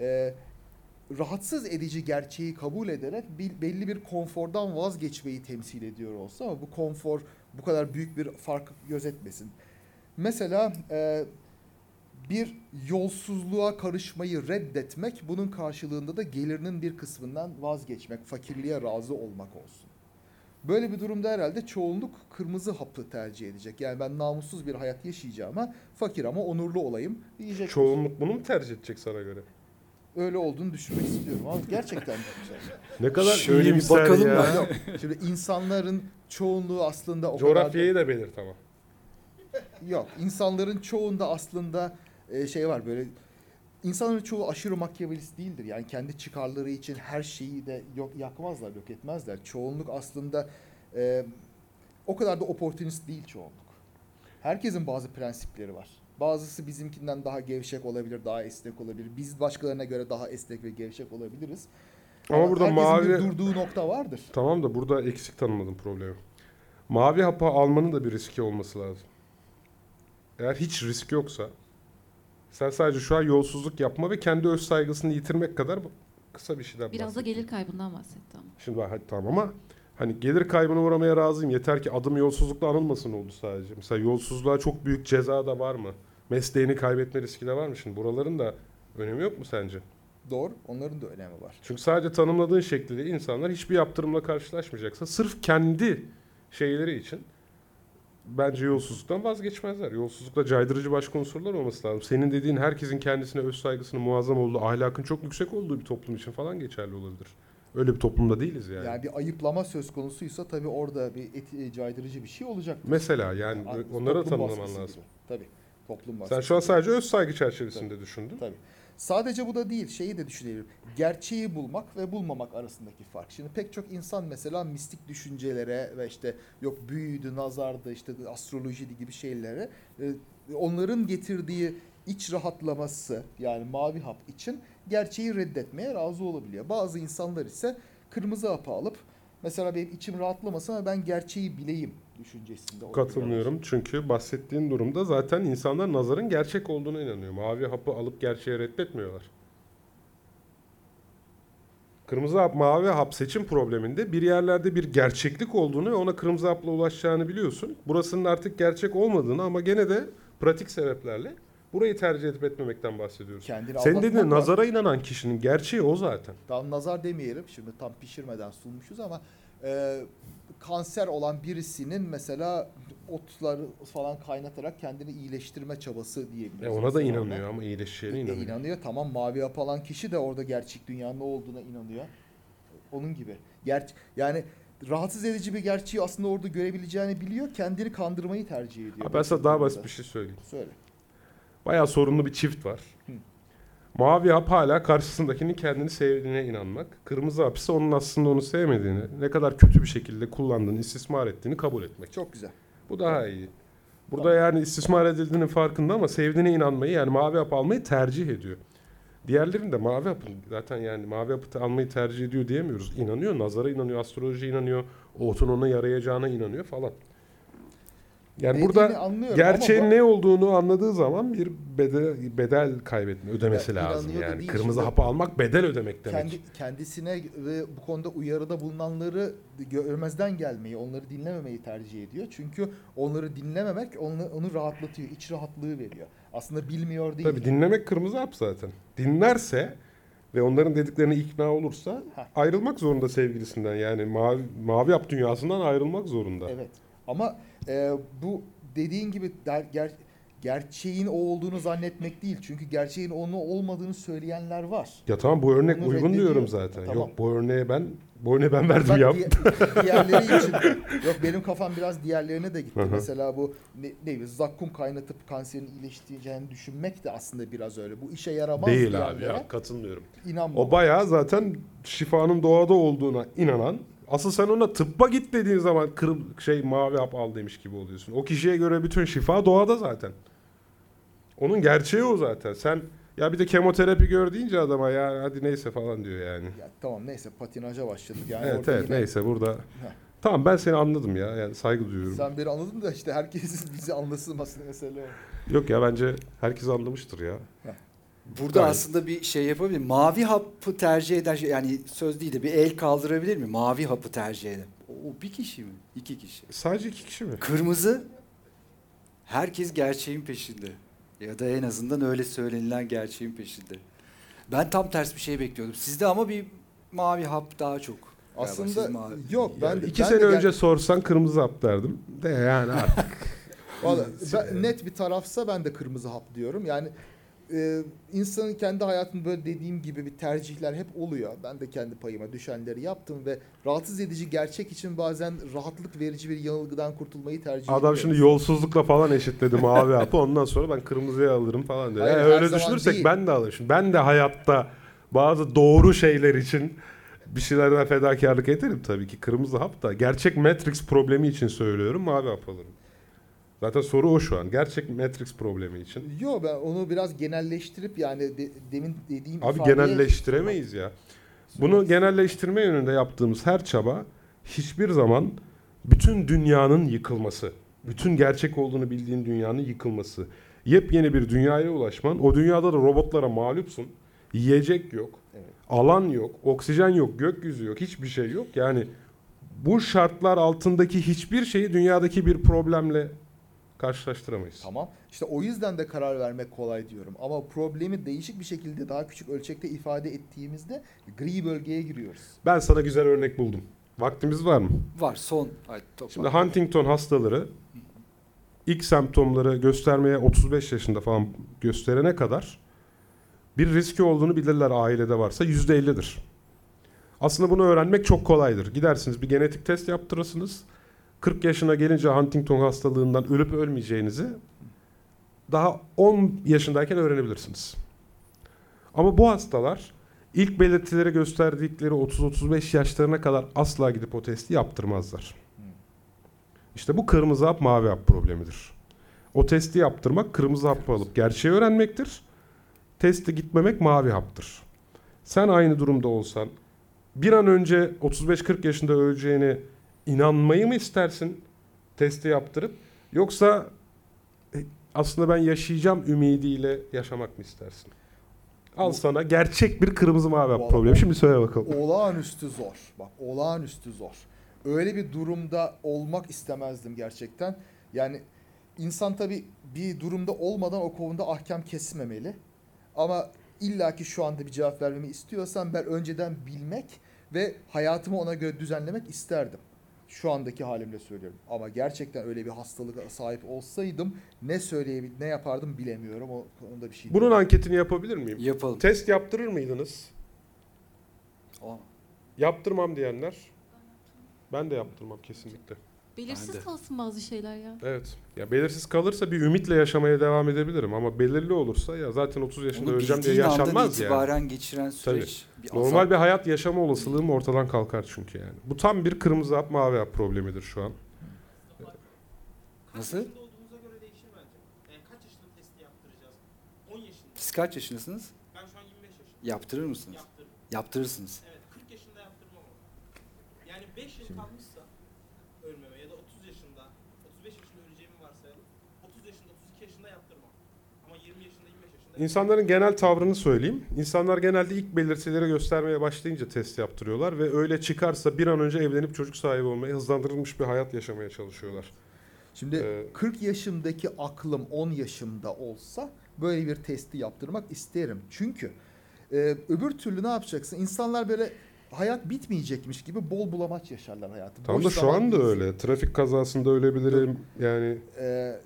S3: e, rahatsız edici gerçeği kabul ederek bir, belli bir konfordan vazgeçmeyi temsil ediyor olsa ama bu konfor bu kadar büyük bir fark gözetmesin. Mesela e, bir yolsuzluğa karışmayı reddetmek bunun karşılığında da gelirinin bir kısmından vazgeçmek, fakirliğe razı olmak olsun. Böyle bir durumda herhalde çoğunluk kırmızı hapı tercih edecek. Yani ben namussuz bir hayat yaşayacağıma fakir ama onurlu olayım diyecek.
S2: çoğunluk bunu mu tercih edecek sana göre?
S3: Öyle olduğunu düşünmek istiyorum ama gerçekten güzel.
S2: Ne kadar
S1: Şöyle bir bakalım
S2: ya.
S3: Yok, Şimdi insanların çoğunluğu aslında o
S2: Coğrafyayı
S3: kadar
S2: da belirt ama.
S3: yok. İnsanların çoğunda aslında e, şey var böyle insanların çoğu aşırı makyavelist değildir. Yani kendi çıkarları için her şeyi de yok yakmazlar, yok etmezler. Çoğunluk aslında e, o kadar da oportunist değil çoğunluk. Herkesin bazı prensipleri var. Bazısı bizimkinden daha gevşek olabilir, daha esnek olabilir. Biz başkalarına göre daha esnek ve gevşek olabiliriz.
S2: Ama burada
S3: herkesin
S2: mavi
S3: bir durduğu nokta vardır.
S2: Tamam da burada eksik tanımladım problemi. Mavi hapı almanın da bir riski olması lazım. Eğer hiç risk yoksa sen sadece şu an yolsuzluk yapma ve kendi öz saygısını yitirmek kadar kısa bir şeyden
S4: Biraz da gelir kaybından bahsetti ama.
S2: Şimdi bak hadi tamam ama hani gelir kaybına uğramaya razıyım. Yeter ki adım yolsuzlukla anılmasın oldu sadece. Mesela yolsuzluğa çok büyük ceza da var mı? Mesleğini kaybetme riski de var mı? Şimdi buraların da önemi yok mu sence?
S3: Doğru. Onların da önemi var.
S2: Çünkü sadece tanımladığın şekliyle insanlar hiçbir yaptırımla karşılaşmayacaksa sırf kendi şeyleri için bence yolsuzluktan vazgeçmezler. Yolsuzlukta caydırıcı başka unsurlar olması lazım. Senin dediğin herkesin kendisine öz saygısının muazzam olduğu, ahlakın çok yüksek olduğu bir toplum için falan geçerli olabilir. Öyle bir toplumda değiliz yani.
S3: Yani, bir ayıplama söz konusuysa tabii orada bir eti, caydırıcı bir şey olacak.
S2: Mesela yani onları da tanımlaman lazım.
S3: Tabii. Toplum
S2: Sen
S3: baskısı.
S2: şu an sadece öz saygı çerçevesinde düşündün.
S3: Tabii. Sadece bu da değil, şeyi de düşünelim. Gerçeği bulmak ve bulmamak arasındaki fark. Şimdi pek çok insan mesela mistik düşüncelere ve işte yok büyüydü, nazardı, işte astrolojiydi gibi şeylere e, onların getirdiği iç rahatlaması yani mavi hap için gerçeği reddetmeye razı olabiliyor. Bazı insanlar ise kırmızı hapı alıp mesela benim içim rahatlamasın ama ben gerçeği bileyim düşüncesinde.
S2: Katılmıyorum çünkü bahsettiğin durumda zaten insanlar nazarın gerçek olduğuna inanıyor. Mavi hapı alıp gerçeği reddetmiyorlar. Kırmızı hap, mavi hap seçim probleminde bir yerlerde bir gerçeklik olduğunu ve ona kırmızı hapla ulaşacağını biliyorsun. Burasının artık gerçek olmadığını ama gene de pratik sebeplerle burayı tercih edip etmemekten bahsediyoruz.
S3: Kendini
S2: Senin
S3: aldatmak
S2: dediğin
S3: var.
S2: nazara inanan kişinin gerçeği o zaten.
S3: Tam nazar demeyelim şimdi tam pişirmeden sunmuşuz ama e, kanser olan birisinin mesela otları falan kaynatarak kendini iyileştirme çabası
S2: E
S3: diyebiliriz.
S2: ona da
S3: mesela
S2: inanıyor ama iyileşeceğine
S3: E,
S2: inanıyor.
S3: inanıyor tamam mavi hap alan kişi de orada gerçek dünyanın ne olduğuna inanıyor. Onun gibi. Ger yani rahatsız edici bir gerçeği aslında orada görebileceğini biliyor. Kendini kandırmayı tercih ediyor.
S2: Ha, ben sana daha basit bir şey söyleyeyim.
S3: Söyle.
S2: Bayağı sorunlu bir çift var.
S3: Hı.
S2: Mavi hap hala karşısındakinin kendini sevdiğine inanmak. Kırmızı hap ise onun aslında onu sevmediğini, ne kadar kötü bir şekilde kullandığını, istismar ettiğini kabul etmek.
S3: Çok güzel.
S2: Bu daha iyi. Burada yani istismar edildiğinin farkında ama sevdiğine inanmayı yani mavi hap almayı tercih ediyor. Diğerlerinde mavi hapın zaten yani mavi hapı almayı tercih ediyor diyemiyoruz. İnanıyor, nazara inanıyor, astrolojiye inanıyor, o otun ona yarayacağına inanıyor falan. Yani
S3: Dediğini
S2: burada
S3: anlıyorum
S2: gerçeğin
S3: ama bu-
S2: ne olduğunu anladığı zaman bir bedel, bedel kaybetme ödemesi
S3: Ya
S2: lazım
S3: inanıyor da
S2: yani.
S3: değil,
S2: Kırmızı
S3: şimdi-
S2: hapı almak bedel ödemek demek.
S3: kendi kendisine ve bu konuda uyarıda bulunanları görmezden gelmeyi, onları dinlememeyi tercih ediyor. Çünkü onları dinlememek onu, onu rahatlatıyor, iç rahatlığı veriyor. Aslında bilmiyor değil.
S2: Tabii dinlemek kırmızı hap zaten. Dinlerse ve onların dediklerine ikna olursa
S3: Heh.
S2: ayrılmak zorunda sevgilisinden. Yani mavi mavi hap dünyasından ayrılmak zorunda.
S3: Evet. Ama e, bu dediğin gibi der, ger, gerçeğin o olduğunu zannetmek değil. Çünkü gerçeğin onu olmadığını söyleyenler var.
S2: Ya tamam bu örnek
S3: Onu
S2: uygun diyorum zaten.
S3: Tamam.
S2: Yok bu örneğe ben bu örneği ben verdim
S3: Bak,
S2: ya.
S3: di- diğerleri için yok benim kafam biraz diğerlerine de gitti. Mesela bu ne, ne bileyim, zakkum kaynatıp kanserin iyileştireceğini düşünmek de aslında biraz öyle. Bu işe yaramaz
S2: Değil abi ya katılmıyorum.
S3: inanma.
S2: O bayağı zaten şifanın doğada olduğuna inanan Asıl sen ona tıbba git dediğin zaman kır, şey mavi hap al demiş gibi oluyorsun. O kişiye göre bütün şifa doğada zaten. Onun gerçeği o zaten. Sen ya bir de kemoterapi gör deyince adama ya hadi neyse falan diyor yani.
S3: Ya, tamam neyse patinaja başladık. Yani
S2: evet evet
S3: yine-
S2: neyse burada. Tamam ben seni anladım ya. Yani saygı duyuyorum.
S3: Sen beni anladın da işte herkes bizi anlasın aslında mesele o.
S2: Yok ya bence herkes anlamıştır ya.
S1: Burada
S2: Gayet.
S1: aslında bir şey yapabilir. Mavi hapı tercih eden şey yani söz değil de bir el kaldırabilir mi? Mavi hapı tercih eden. O bir kişi mi? İki kişi.
S2: Sadece iki kişi mi?
S1: Kırmızı herkes gerçeğin peşinde. Ya da en azından öyle söylenilen gerçeğin peşinde. Ben tam ters bir şey bekliyordum. Sizde ama bir mavi hap daha çok.
S3: Aslında
S1: mavi-
S3: yok ben
S2: Yani iki
S3: ben
S2: sene önce sorsan kırmızı hap derdim. De yani artık.
S3: Vallahi ben- net bir tarafsa ben de kırmızı hap diyorum. Yani e, insanın kendi hayatında böyle dediğim gibi bir tercihler hep oluyor. Ben de kendi payıma düşenleri yaptım ve rahatsız edici gerçek için bazen rahatlık verici bir yanılgıdan kurtulmayı tercih ediyorum.
S2: Adam şimdi yolsuzlukla falan eşitledi mavi hapı. Ondan sonra ben kırmızıya alırım falan diyor.
S3: Hayır,
S2: Yani öyle düşünürsek
S3: değil.
S2: ben de alırım. Şimdi ben de hayatta bazı doğru şeyler için bir şeylerden fedakarlık ederim tabii ki. Kırmızı hap da gerçek Matrix problemi için söylüyorum mavi hap alırım. Zaten soru o şu an. Gerçek Matrix problemi için.
S3: Yo ben onu biraz genelleştirip yani de- demin dediğim
S2: Abi
S3: ifadeye-
S2: genelleştiremeyiz ya. Bunu genelleştirme yönünde yaptığımız her çaba hiçbir zaman bütün dünyanın yıkılması, bütün gerçek olduğunu bildiğin dünyanın yıkılması, yepyeni bir dünyaya ulaşman, o dünyada da robotlara mağlupsun, yiyecek yok,
S3: Evet.
S2: alan yok, oksijen yok, gökyüzü yok, hiçbir şey yok. Yani bu şartlar altındaki hiçbir şeyi dünyadaki bir problemle karşılaştıramayız.
S3: Tamam. İşte o yüzden de karar vermek kolay diyorum. Ama problemi değişik bir şekilde daha küçük ölçekte ifade ettiğimizde gri bölgeye giriyoruz.
S2: Ben sana güzel örnek buldum. Vaktimiz var mı?
S1: Var son. Ay, toplam.
S2: Şimdi Huntington hastaları ilk semptomları göstermeye 35 yaşında falan gösterene kadar bir riski olduğunu bilirler ailede varsa %50'dir. Aslında bunu öğrenmek çok kolaydır. Gidersiniz bir genetik test yaptırırsınız. 40 yaşına gelince Huntington hastalığından ölüp ölmeyeceğinizi daha 10 yaşındayken öğrenebilirsiniz. Ama bu hastalar ilk belirtileri gösterdikleri 30-35 yaşlarına kadar asla gidip o testi yaptırmazlar. İşte bu kırmızı hap mavi hap problemidir. O testi yaptırmak kırmızı hapı alıp gerçeği öğrenmektir. Testi gitmemek mavi haptır. Sen aynı durumda olsan bir an önce 35-40 yaşında öleceğine inanmayı mı istersin testi yaptırıp yoksa e, aslında ben yaşayacağım ümidiyle yaşamak mı istersin? Al
S3: Bu-
S2: sana gerçek bir kırmızı mavi problemi. Şimdi söyle bakalım.
S3: Olağanüstü zor. Bak olağanüstü zor. Öyle bir durumda olmak istemezdim gerçekten. Yani insan tabii bir durumda olmadan o konuda ahkam kesmemeli. Ama illaki şu anda bir cevap vermemi istiyorsan ben önceden bilmek ve hayatımı ona göre düzenlemek isterdim. Şu andaki halimle söylüyorum. Ama gerçekten öyle bir hastalığa sahip olsaydım ne söyleyebil ne yapardım bilemiyorum. O konuda bir şey.
S2: Bunun
S3: diyemem.
S2: anketini yapabilir miyim?
S1: Yapalım.
S2: Test yaptırır mıydınız?
S1: Aa,
S2: Yaptırmam diyenler. Ben de yaptırmam kesinlikle.
S4: Belirsiz
S1: Ben de.
S4: kalsın bazı şeyler ya.
S2: Evet. Ya belirsiz kalırsa bir ümitle yaşamaya devam edebilirim ama belirli olursa ya zaten 30 yaşında
S1: Onu
S2: öleceğim diye
S1: bildiğin andan
S2: yaşanmaz yani.
S1: itibaren geçiren süreç. Bir
S2: Normal
S1: azap.
S2: bir hayat yaşama olasılığım ortadan kalkar çünkü yani. Bu tam bir kırmızı hap mavi hap problemidir şu an.
S1: Nasıl?
S5: yaşında olduğumuza göre değişir bence. Yani kaç yaşında testi yaptıracağız? 10 yaşında.
S1: Siz kaç yaşındasınız?
S5: Ben şu an 25 yaşındayım.
S1: Yaptırır mısınız?
S5: Yaptırdım.
S1: Yaptırırsınız.
S5: Evet 40 yaşında yaptırmam ama. Yani 5 yıl kalmışsa ölmeme ya da 30 yaşında, 35 yaşında öleceğimi varsayalım. 30 yaşında, 32 yaşında yaptırmam. Ama 20 yaşında, 25 yaşında
S2: İnsanların genel tavrını söyleyeyim. İnsanlar genelde ilk belirtileri göstermeye başlayınca test yaptırıyorlar ve öyle çıkarsa bir an önce evlenip çocuk sahibi olmaya, hızlandırılmış bir hayat yaşamaya çalışıyorlar.
S3: Şimdi
S2: Ee,
S3: 40 yaşımdaki aklım 10 yaşımda olsa böyle bir testi yaptırmak isterim. Çünkü e, öbür türlü ne yapacaksın? İnsanlar böyle hayat bitmeyecekmiş gibi bol bulamaç yaşarlar hayatı.
S2: Tam
S3: Boş
S2: da şu anda öyle. Trafik kazasında ölebilirim yani.
S3: E,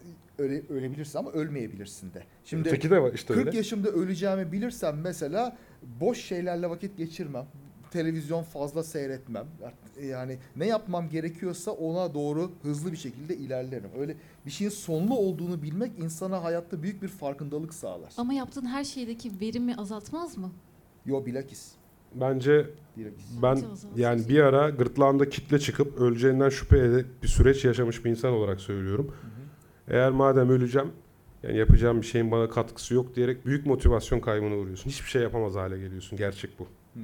S3: öyle ölebilirsin ama ölmeyebilirsin de. Şimdi
S2: Öteki de var işte
S3: 40
S2: öyle.
S3: yaşımda öleceğimi bilirsem mesela boş şeylerle vakit geçirmem. Televizyon fazla seyretmem. Yani ne yapmam gerekiyorsa ona doğru hızlı bir şekilde ilerlerim. Öyle bir şeyin sonlu olduğunu bilmek insana hayatta büyük bir farkındalık sağlar.
S4: Ama yaptığın her şeydeki verimi azaltmaz mı?
S3: Yo bilakis.
S2: Bence
S3: Bilakis.
S2: ben
S4: Bence
S2: yani bir ara gırtlağında kitle çıkıp öleceğinden şüphe edip bir süreç yaşamış bir insan olarak söylüyorum. Eğer madem öleceğim yani yapacağım bir şeyin bana katkısı yok diyerek büyük motivasyon kaybına uğruyorsun. Hiçbir şey yapamaz hale geliyorsun. Gerçek bu.
S3: Hı.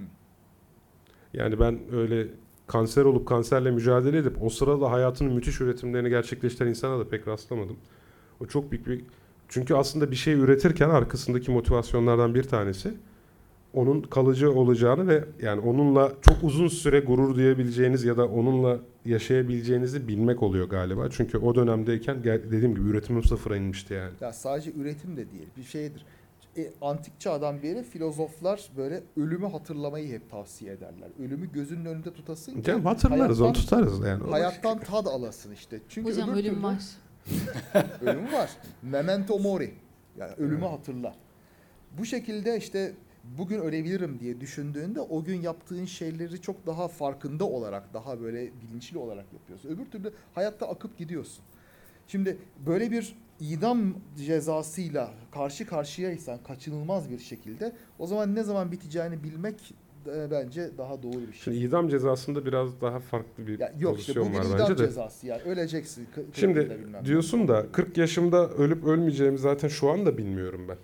S2: Yani ben öyle kanser olup kanserle mücadele edip o sırada hayatının müthiş üretimlerini gerçekleştiren insana da pek rastlamadım. O çok büyük bir... Çünkü aslında bir şey üretirken arkasındaki motivasyonlardan bir tanesi onun kalıcı olacağını ve yani onunla çok uzun süre gurur duyabileceğiniz ya da onunla yaşayabileceğinizi bilmek oluyor galiba. Çünkü o dönemdeyken dediğim gibi üretimim sıfıra inmişti yani.
S3: Ya sadece üretim de değil bir şeydir. E, antik çağdan beri filozoflar böyle ölümü hatırlamayı hep tavsiye ederler. Ölümü gözünün önünde tutasın ki
S2: Yani hatırlarız onu tutarız yani.
S3: hayattan tad alasın işte. Çünkü
S4: Hocam
S3: öbür
S4: ölüm
S3: türlü-
S4: var.
S3: Ölüm var. Memento mori. Yani ölümü hatırla. Bu şekilde işte bugün ölebilirim diye düşündüğünde o gün yaptığın şeyleri çok daha farkında olarak, daha böyle bilinçli olarak yapıyorsun. Öbür türlü hayatta akıp gidiyorsun. Şimdi böyle bir idam cezasıyla karşı karşıyaysan kaçınılmaz bir şekilde o zaman ne zaman biteceğini bilmek e, bence daha doğru bir şey.
S2: Şimdi idam cezasında biraz daha farklı bir
S3: Ya yok işte
S2: pozisyon
S3: bu bir
S2: var
S3: idam
S2: bence de.
S3: cezası yani öleceksin.
S2: Şimdi diyorsun da 40 yaşımda ölüp ölmeyeceğimi zaten şu anda bilmiyorum ben.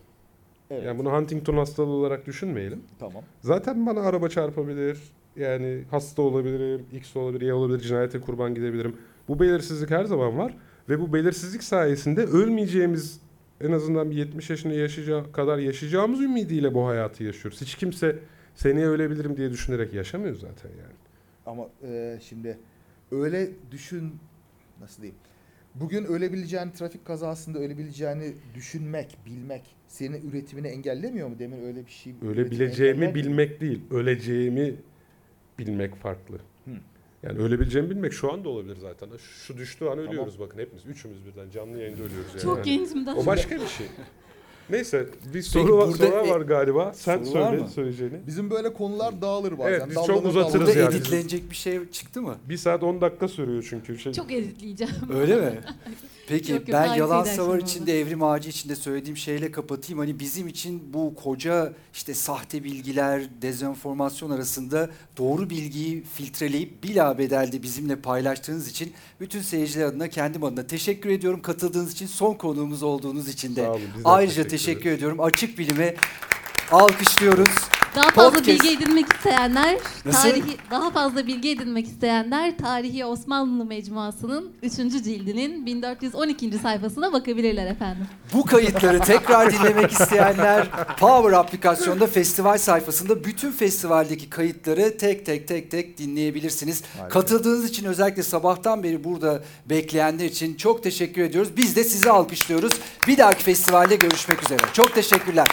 S3: Evet.
S2: Yani bunu Huntington hastalığı olarak düşünmeyelim.
S3: Tamam.
S2: Zaten bana araba çarpabilir. Yani hasta olabilirim, X olabilir, Y olabilir, cinayete kurban gidebilirim. Bu belirsizlik her zaman var. Ve bu belirsizlik sayesinde ölmeyeceğimiz en azından bir 70 yaşını yaşayacağı kadar yaşayacağımız ümidiyle bu hayatı yaşıyoruz. Hiç kimse seneye ölebilirim diye düşünerek yaşamıyor zaten yani.
S3: Ama e, şimdi öyle düşün nasıl diyeyim? Bugün ölebileceğini, trafik kazasında ölebileceğini düşünmek, bilmek senin üretimini engellemiyor mu? Demin öyle bir şey
S2: Ölebileceğimi bilmek değil, öleceğimi bilmek farklı.
S3: Hı.
S2: Yani ölebileceğimi bilmek şu anda olabilir zaten. Şu düştüğü an ölüyoruz bakın hepimiz. Üçümüz birden canlı yayında ölüyoruz yani.
S4: Çok
S2: Yani
S4: gencim daha.
S2: O başka bir şey. Neyse bir soru var,
S1: burada
S2: soru
S1: e-
S2: var galiba. Sen
S1: soru var
S2: söyle
S1: mı?
S2: söyleyeceğini.
S3: Bizim böyle konular dağılır bazen.
S2: Evet, biz çok
S3: Dallanır
S2: uzatırız
S3: dallanır.
S1: Burada
S2: yani.
S1: editlenecek bir şey çıktı mı?
S2: Bir saat 10 dakika sürüyor çünkü. Şey,
S4: Çok editleyeceğim.
S1: Öyle mi? Peki
S4: Yok, yok,
S1: ben yalan savar içinde evrim ağacı içinde söylediğim şeyle kapatayım. Hani bizim için bu koca işte sahte bilgiler, dezenformasyon arasında doğru bilgiyi filtreleyip bilabedelde bizimle paylaştığınız için bütün seyirciler adına kendim adına teşekkür ediyorum. Katıldığınız için son konuğumuz olduğunuz için de.
S2: Sağ olun, biz de
S1: Ayrıca
S2: teşekkür
S1: teşekkür, ediyorum. Açık bilime alkışlıyoruz.
S4: Daha fazla
S1: Podcast.
S4: bilgi edinmek isteyenler,
S1: Nasıl?
S4: tarihi daha fazla bilgi edinmek isteyenler Tarihi Osmanlı Mecmuası'nın 3. cildinin 1412. sayfasına bakabilirler efendim.
S1: Bu kayıtları tekrar dinlemek isteyenler Power aplikasyonda festival sayfasında bütün festivaldeki kayıtları tek tek tek tek dinleyebilirsiniz.
S3: Harika.
S1: Katıldığınız için özellikle sabahtan beri burada bekleyenler için çok teşekkür ediyoruz. Biz de sizi alkışlıyoruz. Bir dahaki festivalde görüşmek üzere. Çok teşekkürler.